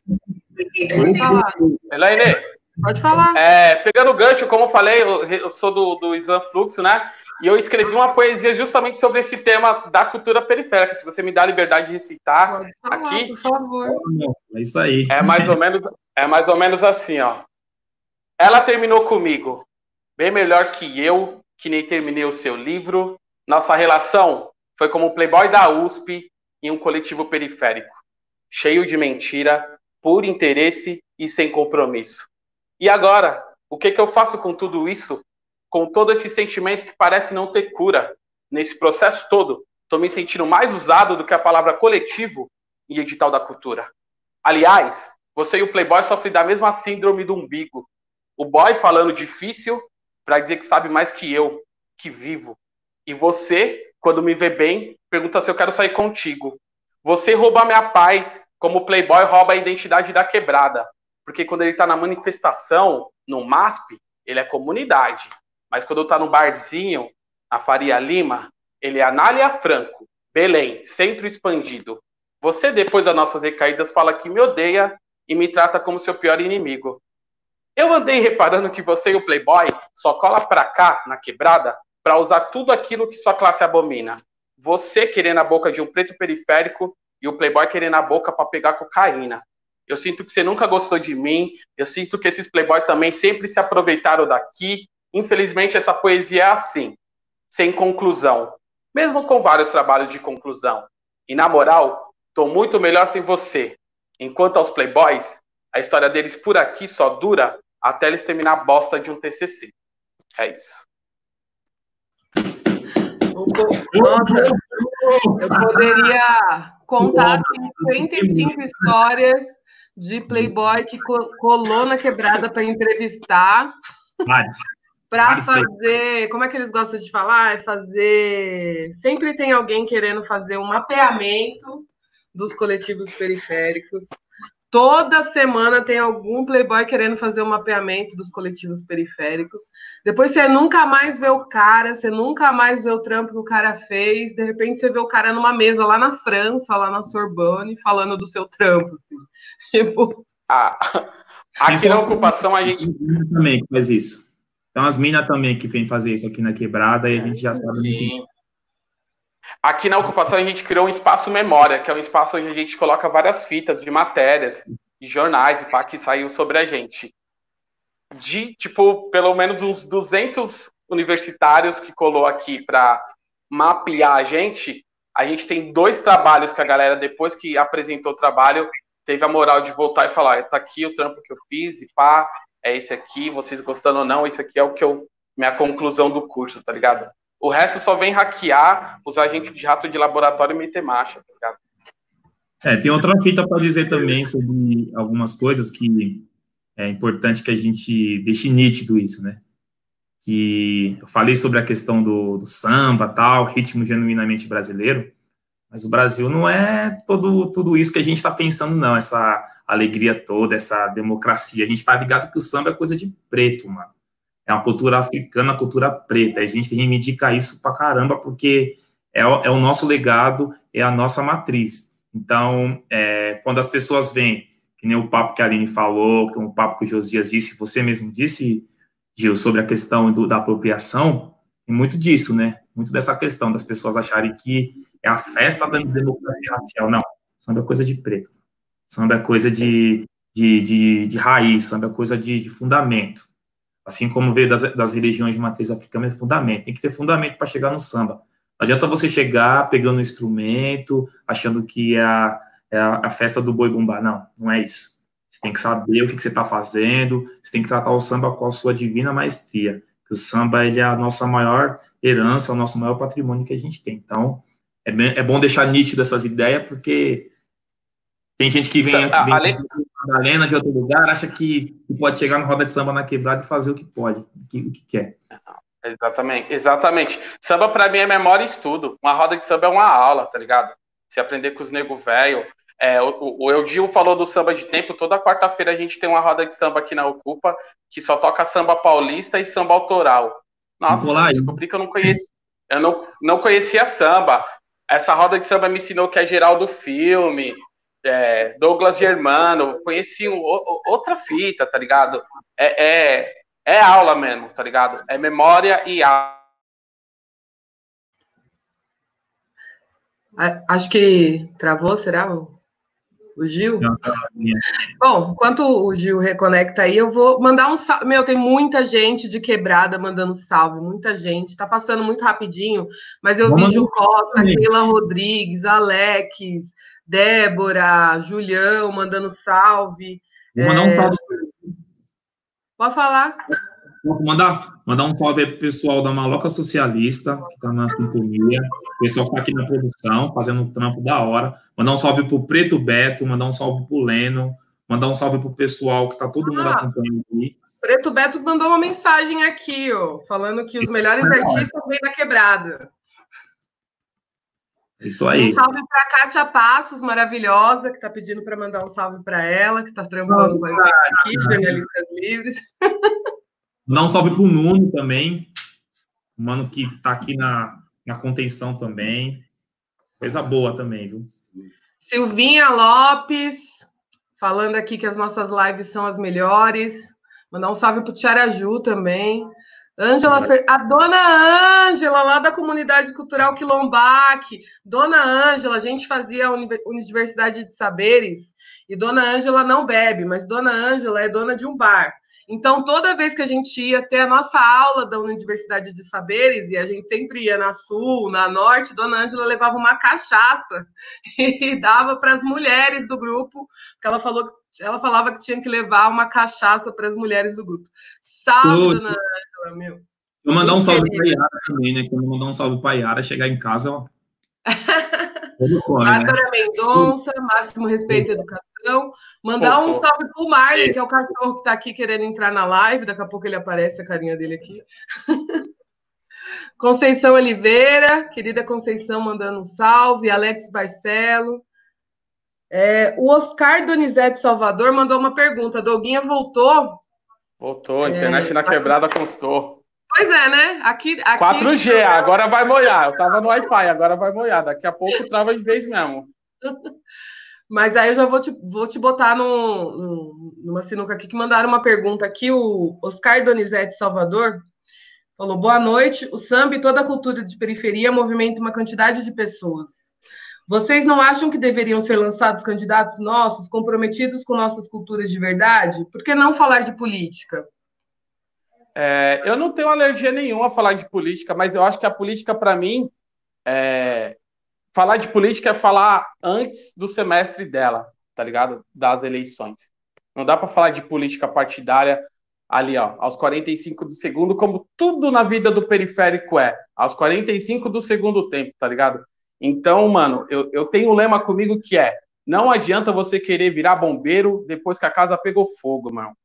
Elaine. Pode falar. É, pegando o gancho, como eu falei, eu, sou do, do Islam Fluxo, né? E eu escrevi uma poesia justamente sobre esse tema da cultura periférica. Se você me dá a liberdade de recitar falar, aqui. Por favor. É isso aí. É mais ou menos, é mais ou menos assim, ó. Ela terminou comigo, bem melhor que eu, que nem terminei o seu livro. Nossa relação foi como playboy da USP em um coletivo periférico, cheio de mentira, por interesse e sem compromisso. E agora, o que, que eu faço com tudo isso? com todo esse sentimento que parece não ter cura. Nesse processo todo, estou me sentindo mais usado do que a palavra coletivo em edital da cultura. Aliás, você e o Playboy sofrem da mesma síndrome do umbigo. O boy falando difícil para dizer que sabe mais que eu, que vivo. E você, quando me vê bem, pergunta se eu quero sair contigo. Você rouba minha paz, como o Playboy rouba a identidade da quebrada. Porque quando ele está na manifestação, no MASP, ele é comunidade. Mas quando está no barzinho, na Faria Lima, ele é Anália Franco, Belém, centro expandido. Você, depois das nossas recaídas, fala que me odeia e me trata como seu pior inimigo. Eu andei reparando que você e o Playboy só cola pra cá, na quebrada, para usar tudo aquilo que sua classe abomina. Você querendo a boca de um preto periférico e o Playboy querendo a boca para pegar cocaína. Eu sinto que você nunca gostou de mim. Eu sinto que esses playboy também sempre se aproveitaram daqui. Infelizmente, essa poesia é assim, sem conclusão. Mesmo com vários trabalhos de conclusão. E na moral, tô muito melhor sem você. Enquanto aos playboys, a história deles por aqui só dura até eles terminar a bosta de um TCC. É isso. Nossa, eu poderia contar 55 histórias de playboy que colou na quebrada para entrevistar. Para fazer, como é que eles gostam de falar? É fazer. Sempre tem alguém querendo fazer um mapeamento dos coletivos periféricos. Toda semana tem algum playboy querendo fazer o um mapeamento dos coletivos periféricos. Depois você nunca mais vê o cara, você nunca mais vê o trampo que o cara fez. De repente você vê o cara numa mesa lá na França, lá na Sorbonne, falando do seu trampo. Assim. Tipo... Ah, aqui na ocupação a gente. Também faz isso. Então as minas também que vêm fazer isso aqui na quebrada e a gente já sabe. Sim. Aqui na ocupação a gente criou um espaço memória, que é um espaço onde a gente coloca várias fitas de matérias, de jornais e pá, que saiu sobre a gente. De, tipo, pelo menos uns 200 universitários que colou aqui para mapear a gente, a gente tem dois trabalhos que a galera, depois que apresentou o trabalho, teve a moral de voltar e falar: tá aqui o trampo que eu fiz, e pá, é esse aqui, vocês gostando ou não, esse aqui é o que eu. Minha conclusão do curso, tá ligado? O resto só vem hackear, usar agente de rato de laboratório e meter marcha, tá ligado? É, tem outra fita para dizer também sobre algumas coisas que é importante que a gente deixe nítido isso, né? Que eu falei sobre a questão do, do samba, tal, ritmo genuinamente brasileiro, mas o Brasil não é todo, tudo isso que a gente está pensando, não, essa alegria toda, essa democracia. A gente está ligado que o samba é coisa de preto, mano é uma cultura africana, uma cultura preta. A gente reivindica isso pra caramba, porque é o, é o nosso legado, é a nossa matriz. Então, é, quando as pessoas vêm, que nem o papo que a Aline falou, que um papo que o Josias disse, você mesmo disse, Gil, sobre a questão do, da apropriação, tem muito disso, né? Muito dessa questão das pessoas acharem que é a festa da democracia racial. Não, samba é coisa de preto. Samba é coisa de, de, de, de raiz, samba é coisa de, de fundamento assim como veio das, das religiões de matriz africana, é fundamento. Tem que ter fundamento para chegar no samba. Não adianta você chegar pegando um instrumento, achando que é a, é a, festa do boi bumbá. Não, não é isso. Você tem que saber o que, que você está fazendo, você tem que tratar o samba com a sua divina maestria. Que o samba ele é a nossa maior herança, o nosso maior patrimônio que a gente tem. Então, é, bem, é bom deixar nítido essas ideias, porque tem gente que vem, vem Ale... Madalena de outro lugar, acha que pode chegar na roda de samba na quebrada e fazer o que pode, o que, o que quer. Exatamente, exatamente. Samba para mim é memória e estudo. Uma roda de samba é uma aula, tá ligado? Se aprender com os nego velho. É, o, o Eudil falou do samba de tempo. Toda quarta-feira a gente tem uma roda de samba aqui na Ocupa que só toca samba paulista e samba autoral. Nossa, eu descobri que eu não conhecia. Eu não, não conhecia samba. Essa roda de samba me ensinou que é geral do filme, é, Douglas Germano, conheci um, outra fita, tá ligado? É, é, é, aula mesmo, tá ligado? É memória e aula. Acho que travou, será? O Gil? Bom, enquanto o Gil reconecta aí, eu vou mandar um salve. Meu, tem muita gente de quebrada mandando salve, muita gente. Tá passando muito rapidinho, mas eu Vamos vi Gil Costa, Keila Rodrigues, Alex, Débora, Julião mandando salve. Vou mandar um é... Pode falar. Mandar, mandar um salve pro pessoal da Maloca Socialista, que está na sintonia, o pessoal que está aqui na produção, fazendo um trampo da hora. Mandar um salve pro Preto Beto, mandar um salve pro Leno, mandar um salve pro pessoal que está todo mundo ah, acompanhando aqui. Preto Beto mandou uma mensagem aqui, ó, falando que os melhores artistas vêm da quebrada. Isso aí. Um salve para Kátia Passos, maravilhosa, que está pedindo para mandar um salve para ela, que está trampando com a gente aqui, jornalistas livres. Mandar um salve para o Nuno também, o mano que está aqui na, na contenção também. Coisa boa também, viu? Silvinha Lopes, falando aqui que as nossas lives são as melhores. Mandar um salve para o Tiaraju também. Ângela, Fer... a dona Ângela, lá da comunidade cultural Quilombaque. Dona Ângela, a gente fazia a Universidade de Saberes e Dona Ângela não bebe, mas Dona Ângela é dona de um bar. Então, toda vez que a gente ia ter a nossa aula da Universidade de Saberes, e a gente sempre ia na Sul, na Norte, Dona Ângela levava uma cachaça e dava para as mulheres do grupo, que ela falou ela falava que tinha que levar uma cachaça para as mulheres do grupo. Salve, Dona Ângela, meu. Vou mandar um salve para Yara também, né? Vou mandar um salve para Yara chegar em casa, ó. Bárbara né? Mendonça, máximo respeito à educação. Mandar um salve pro Marley, que é o cachorro que está aqui querendo entrar na live. Daqui a pouco ele aparece, a carinha dele aqui. Conceição Oliveira, querida Conceição, mandando um salve. Alex Barcelo. É, o Oscar Donizete Salvador mandou uma pergunta. Doguinha voltou? Voltou, internet é, na quebrada constou. Pois é, né? Aqui, aqui 4G, agora vai molhar. Eu tava no Wi-Fi, agora vai molhar. Daqui a pouco trava de vez mesmo. Mas aí eu já vou te, vou te botar no, no, numa sinuca aqui que mandaram uma pergunta aqui. O Oscar Donizete Salvador falou: boa noite. O samba e toda a cultura de periferia movimenta uma quantidade de pessoas. Vocês não acham que deveriam ser lançados candidatos nossos, comprometidos com nossas culturas de verdade? Por que não falar de política? É, eu não tenho alergia nenhuma a falar de política, mas eu acho que a política, para mim, é, falar de política é falar antes do semestre dela, tá ligado? Das eleições. Não dá para falar de política partidária ali, ó, aos 45 do segundo, como tudo na vida do periférico é, aos 45 do segundo tempo, tá ligado? Então, mano, eu, eu tenho um lema comigo que é: não adianta você querer virar bombeiro depois que a casa pegou fogo, mano.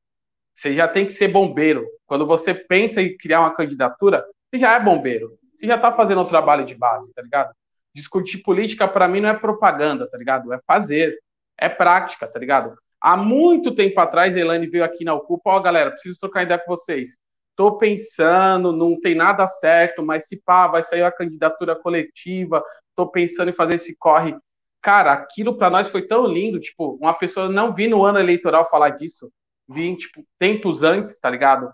Você já tem que ser bombeiro. Quando você pensa em criar uma candidatura, você já é bombeiro. Você já tá fazendo o um trabalho de base, tá ligado? Discutir política para mim não é propaganda, tá ligado? É fazer, é prática, tá ligado? Há muito tempo atrás, a veio aqui na Ocupa, ó, oh, galera, preciso trocar ideia com vocês. Tô pensando, não tem nada certo, mas se pá, vai sair a candidatura coletiva, tô pensando em fazer esse corre. Cara, aquilo para nós foi tão lindo, tipo, uma pessoa não vi no ano eleitoral falar disso vir, tipo, tempos antes, tá ligado?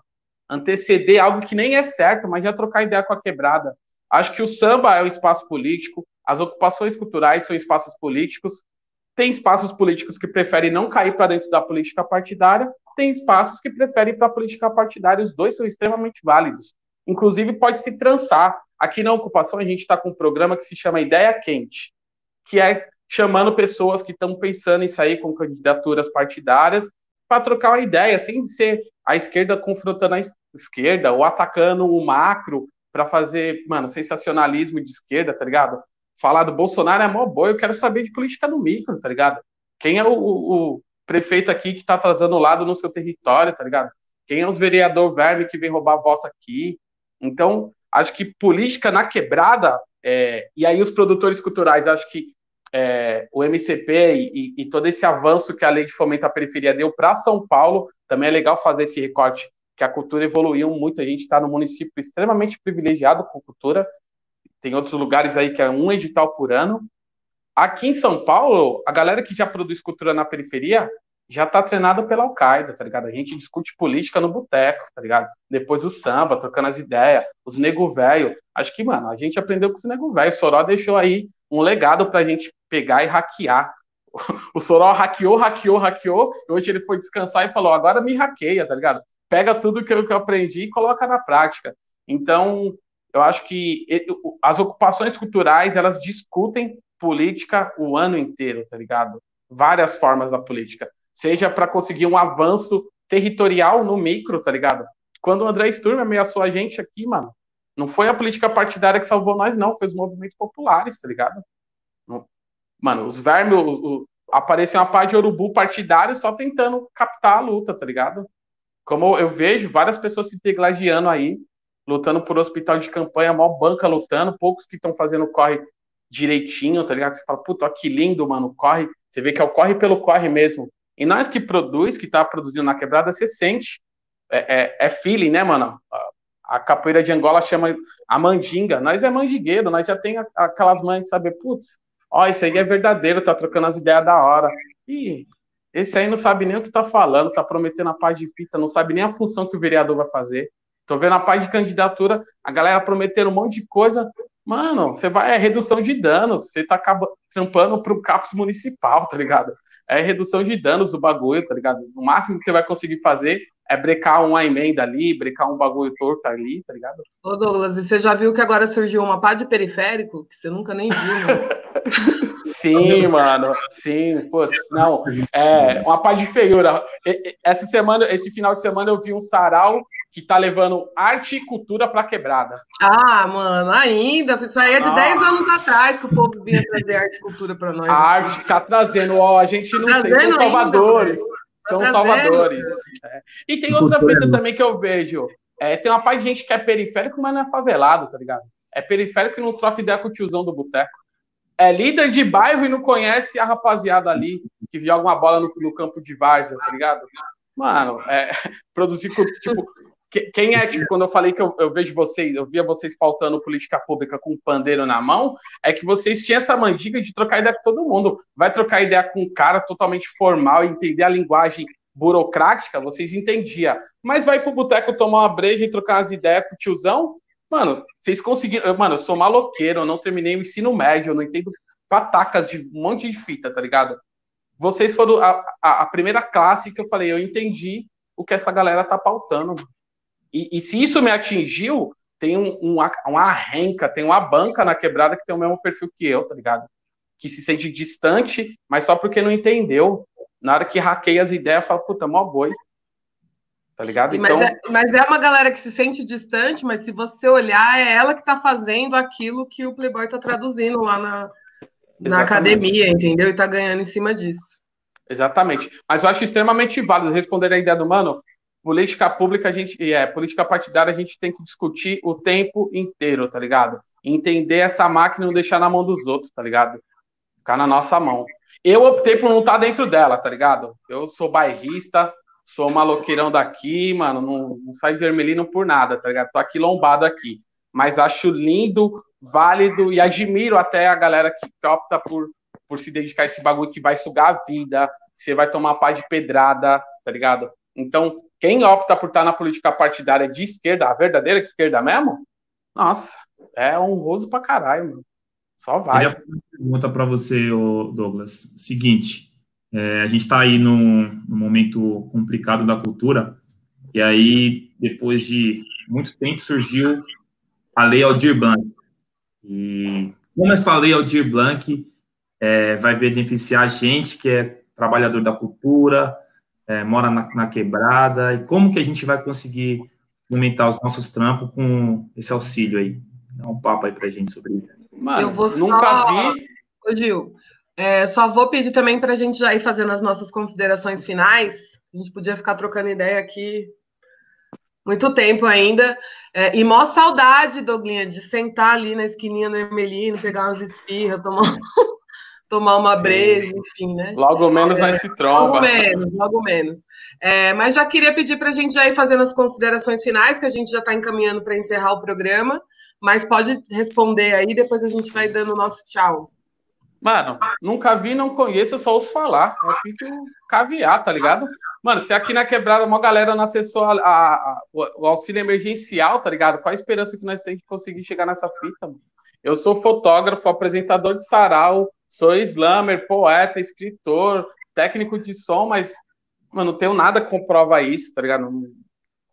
Anteceder algo que nem é certo, mas já trocar ideia com a quebrada. Acho que o samba é um espaço político, as ocupações culturais são espaços políticos, tem espaços políticos que preferem não cair para dentro da política partidária, tem espaços que preferem para política partidária, os dois são extremamente válidos. Inclusive, pode se trançar. Aqui na ocupação, a gente está com um programa que se chama Ideia Quente, que é chamando pessoas que estão pensando em sair com candidaturas partidárias para trocar uma ideia, sem ser a esquerda confrontando a esquerda ou atacando o macro para fazer, mano, sensacionalismo de esquerda, tá ligado? Falar do Bolsonaro é mó boa, eu quero saber de política no micro, tá ligado? Quem é o, o prefeito aqui que tá atrasando o lado no seu território, tá ligado? Quem é os vereador verme que vem roubar voto aqui? Então, acho que política na quebrada, é, e aí os produtores culturais, acho que é, o MCP e, e, todo esse avanço que a lei de fomento à periferia deu para São Paulo, também é legal fazer esse recorte, que a cultura evoluiu muito, a gente está no município extremamente privilegiado com cultura, tem outros lugares aí que é um edital por ano. Aqui em São Paulo, a galera que já produz cultura na periferia já tá treinada pela Al-Qaeda, tá ligado? A gente discute política no boteco, tá ligado? Depois o samba, trocando as ideias, os nego velho. Acho que, mano, a gente aprendeu com os nego velho. Soró deixou aí um legado pra gente pegar e hackear. O Sorol hackeou, hackeou, hackeou, e hoje ele foi descansar e falou: agora me hackeia, tá ligado? Pega tudo que eu aprendi e coloca na prática. Então, eu acho que as ocupações culturais elas discutem política o ano inteiro, tá ligado? Várias formas da política, seja para conseguir um avanço territorial no micro, tá ligado? quando o André Sturm ameaçou a gente aqui, mano, não foi a política partidária que salvou nós, não, foi os movimentos populares, tá ligado? Mano, os vermes, apareceu uma parte de urubu partidário só tentando captar a luta, tá ligado? Como eu vejo várias pessoas se degladiando aí, lutando por hospital de campanha, maior banca lutando, poucos que estão fazendo corre direitinho, tá ligado? Você fala, puta, que lindo, mano, corre. Você vê que é o corre pelo corre mesmo. E nós que produz, que tá produzindo na quebrada, você sente. É, é, é feeling, né, mano? A, capoeira de Angola chama a mandinga. Nós é mandigueiro, nós já tem aquelas mães de saber, putz, ó, isso aí é verdadeiro, tá trocando as ideias da hora. E esse aí não sabe nem o que tá falando, tá prometendo a paz de fita, não sabe nem a função que o vereador vai fazer. Tô vendo a paz de candidatura, a galera prometendo um monte de coisa. Mano, você vai, é redução de danos, você tá acaba, trampando pro CAPS municipal, tá ligado? É redução de danos o bagulho, tá ligado? O máximo que você vai conseguir fazer é brecar uma emenda ali, brecar um bagulho torto ali, tá ligado? Ô Douglas, e você já viu que agora surgiu uma pá de periférico que você nunca nem viu, né? sim, mano, sim, putz, não, é uma pá de feiura. Essa semana, esse final de semana eu vi um sarau que tá levando arte e cultura pra quebrada. Ah, mano, ainda, isso aí é de 10 anos atrás que o povo vinha trazer arte e cultura pra nós. A arte tá trazendo, ó, a gente não tá tem, são salvadores. Ainda, são tá salvadores. É. E tem outra fita também que eu vejo. É, tem uma parte de gente que é periférico, mas não é favelado, tá ligado? É periférico e não troca ideia com o tiozão do boteco. É líder de bairro e não conhece a rapaziada ali que joga uma bola no, no campo de várzea, tá ligado? Mano, é, produzir, tipo, quem é, tipo, quando eu falei que eu, eu, vejo vocês, eu via vocês pautando política pública com um pandeiro na mão, é que vocês tinham essa mandiga de trocar ideia com todo mundo. Vai trocar ideia com um cara totalmente formal, entender a linguagem burocrática, vocês entendiam. Mas vai pro boteco tomar uma breja e trocar as ideias com o tiozão, mano, vocês conseguiram. Mano, eu sou maloqueiro, eu não terminei o ensino médio, eu não entendo patacas de um monte de fita, tá ligado? Vocês foram a, a, a primeira classe que eu falei, eu entendi o que essa galera tá pautando. E, e se isso me atingiu, tem um, um, uma arrenca, tem uma banca na quebrada que tem o mesmo perfil que eu, tá ligado? Que se sente distante, mas só porque não entendeu. Na hora que hackeia as ideias, fala, puta, mó boi. Tá ligado? Sim, então... mas, é, mas é uma galera que se sente distante, mas se você olhar, é ela que tá fazendo aquilo que o Playboy tá traduzindo lá na, na academia, entendeu? E tá ganhando em cima disso. Exatamente. Mas eu acho extremamente válido responder a ideia do mano política pública, a gente, é, política partidária, a gente tem que discutir o tempo inteiro, tá ligado? Entender essa máquina e não deixar na mão dos outros, tá ligado? Ficar na nossa mão. Eu optei por não estar tá dentro dela, tá ligado? Eu sou bairrista, sou maloqueirão daqui, mano, não, não vermelhinho por nada, tá ligado? Tô aqui lombado aqui. Mas acho lindo, válido e admiro até a galera que opta por, por se dedicar a esse bagulho que vai sugar a vida, você vai tomar pá de pedrada, tá ligado? Então, quem opta por estar na política partidária de esquerda, a verdadeira esquerda mesmo, nossa, é honroso pra caralho, mano. Só vai. Eu uma pergunta para você, Douglas. Seguinte, é, a gente está aí num, num, momento complicado da cultura, e aí, depois de muito tempo, surgiu a Lei Aldir Blanc. E como essa Lei Aldir Blanc é, vai beneficiar a gente, que é trabalhador da cultura, é, mora na, na, quebrada, e como que a gente vai conseguir aumentar os nossos trampos com esse auxílio aí? Dá um papo aí pra gente sobre isso. Mano, eu vou nunca só... vi. Ô, Gil, é, só vou pedir também para a gente já ir fazendo as nossas considerações finais. A gente podia ficar trocando ideia aqui muito tempo ainda. É, e mó saudade, Douglinha, de sentar ali na esquininha do Emelino, pegar umas esfirras, tomar tomar uma Sim. breja, enfim, né? Logo menos vai se tromba. Logo menos, logo menos. É, mas já queria pedir para a gente já ir fazendo as considerações finais, que a gente já está encaminhando para encerrar o programa, mas pode responder aí, depois a gente vai dando o nosso tchau. Mano, nunca vi, não conheço, eu só ouço falar. É pique caviar, tá ligado? Mano, se aqui na quebrada uma galera não acessou a, a, a, o auxílio emergencial, tá ligado? Qual a esperança que nós temos de conseguir chegar nessa fita, mano? Eu sou fotógrafo, apresentador de sarau, sou slammer, poeta, escritor, técnico de som, mas, mano, não tenho nada que comprova isso, tá ligado?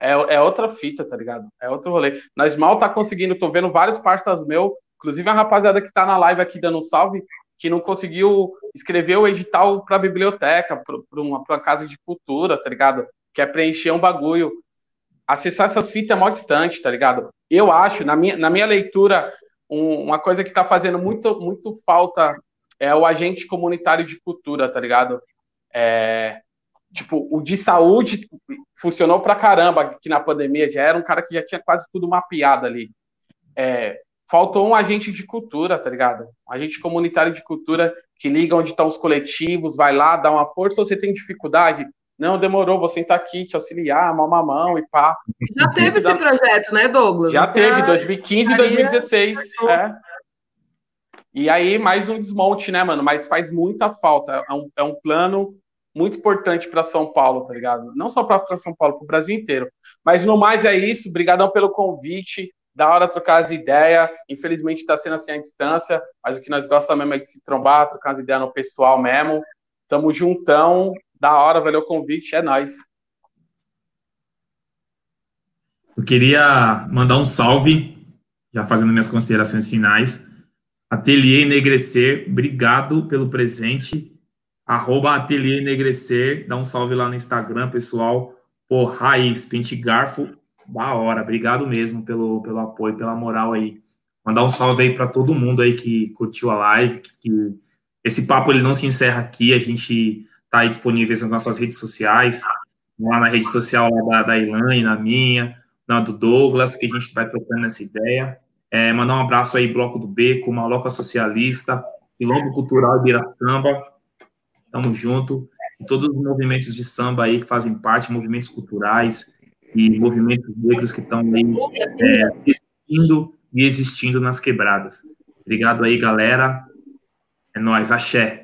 É, é outra fita, tá ligado? É outro rolê. Nós mal tá conseguindo, tô vendo vários parceiros meus, inclusive a rapaziada que tá na live aqui dando um salve, que não conseguiu escrever o edital para biblioteca, para uma, pra uma casa de cultura, tá ligado? Quer preencher um bagulho. acessar essas fitas é mó distante, tá ligado? Eu acho, na minha, na minha leitura, um, uma coisa que tá fazendo muito, muito falta é o agente comunitário de cultura, tá ligado? É, tipo, o de saúde funcionou pra caramba aqui na pandemia, já era um cara que já tinha quase tudo mapeado ali. É, faltou um agente de cultura, tá ligado? Um agente comunitário de cultura que liga onde estão os coletivos, vai lá, dá uma força, ou você tem dificuldade, não, demorou, vou sentar aqui, te auxiliar, mão a mão e pá. Já teve esse projeto, né, Douglas? Já teve, 2015 e 2016. É. E aí, mais um desmonte, né, mano? Mas faz muita falta. É um, é um plano muito importante para São Paulo, tá ligado? Não só para São Paulo, para o Brasil inteiro. Mas no mais é isso. Obrigadão pelo convite. Da hora trocar as ideias. Infelizmente está sendo assim à distância, mas o que nós gostamos mesmo é de se trombar, trocar as ideias no pessoal mesmo. Tamo juntão. Da hora, valeu o convite, é nóis. Eu queria mandar um salve, já fazendo minhas considerações finais. Ateliê Enegrecer, obrigado pelo presente. Arroba Ateliê Enegrecer, dá um salve lá no Instagram, pessoal. Pô, raiz, pente garfo, da hora. Obrigado mesmo pelo, pelo apoio, pela moral aí. Mandar um salve aí para todo mundo aí que curtiu a live, que esse papo ele não se encerra aqui, a gente tá aí disponíveis nas nossas redes sociais, lá na rede social da, da Ilane, na minha, na do Douglas, que a gente vai trocando essa ideia. É, mandar um abraço aí, Bloco do Beco, Maloca Socialista, Quilombo Cultural Ibiracamba, tamo junto, e todos os movimentos de samba aí que fazem parte, movimentos culturais e movimentos negros que estão aí é, existindo e existindo nas quebradas. Obrigado aí, galera. É nóis, axé.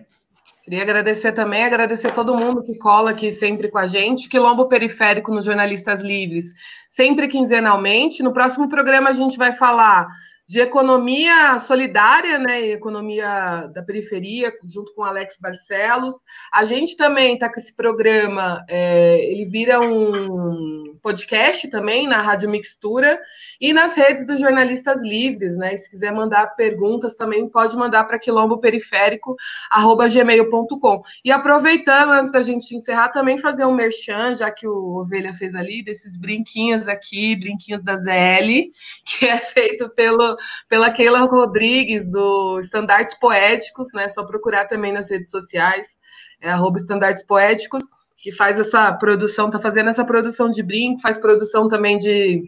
Queria agradecer também, agradecer todo mundo que cola aqui sempre com a gente. Quilombo Periférico nos Jornalistas Livres, sempre quinzenalmente. No próximo programa a gente vai falar de economia solidária, né, economia da periferia, junto com Alex Barcelos. A gente também está com esse programa, é, ele vira um podcast também na Rádio Mixtura e nas redes dos jornalistas livres, né? Se quiser mandar perguntas também pode mandar para quilomboperiférico@gmail.com. E aproveitando antes da gente encerrar também fazer um merchan, já que o Ovelha fez ali desses brinquinhos aqui, brinquinhos da ZL, que é feito pelo pela Keila Rodrigues, do Estandartes Poéticos, né? Só procurar também nas redes sociais, é arroba Estandartes Poéticos, que faz essa produção, tá fazendo essa produção de brinco, faz produção também de,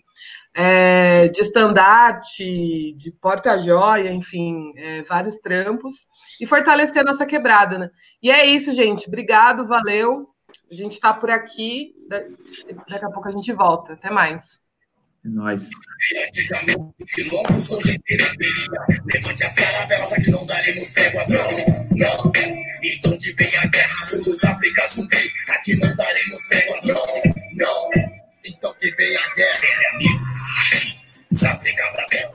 é, de estandarte, de porta-joia, enfim, é, vários trampos, e fortalecer a nossa quebrada, né? E é isso, gente. Obrigado, valeu. A gente está por aqui. Daqui a pouco a gente volta. Até mais. É nóis. Quilombo, sou de Pirapira. Levante as caravelas, aqui não daremos tréguas, não, não. Então que vem a guerra, sul África, zumbi. Aqui não daremos tréguas, não, não. Então que vem a guerra. Sem amigo, África, Brasil.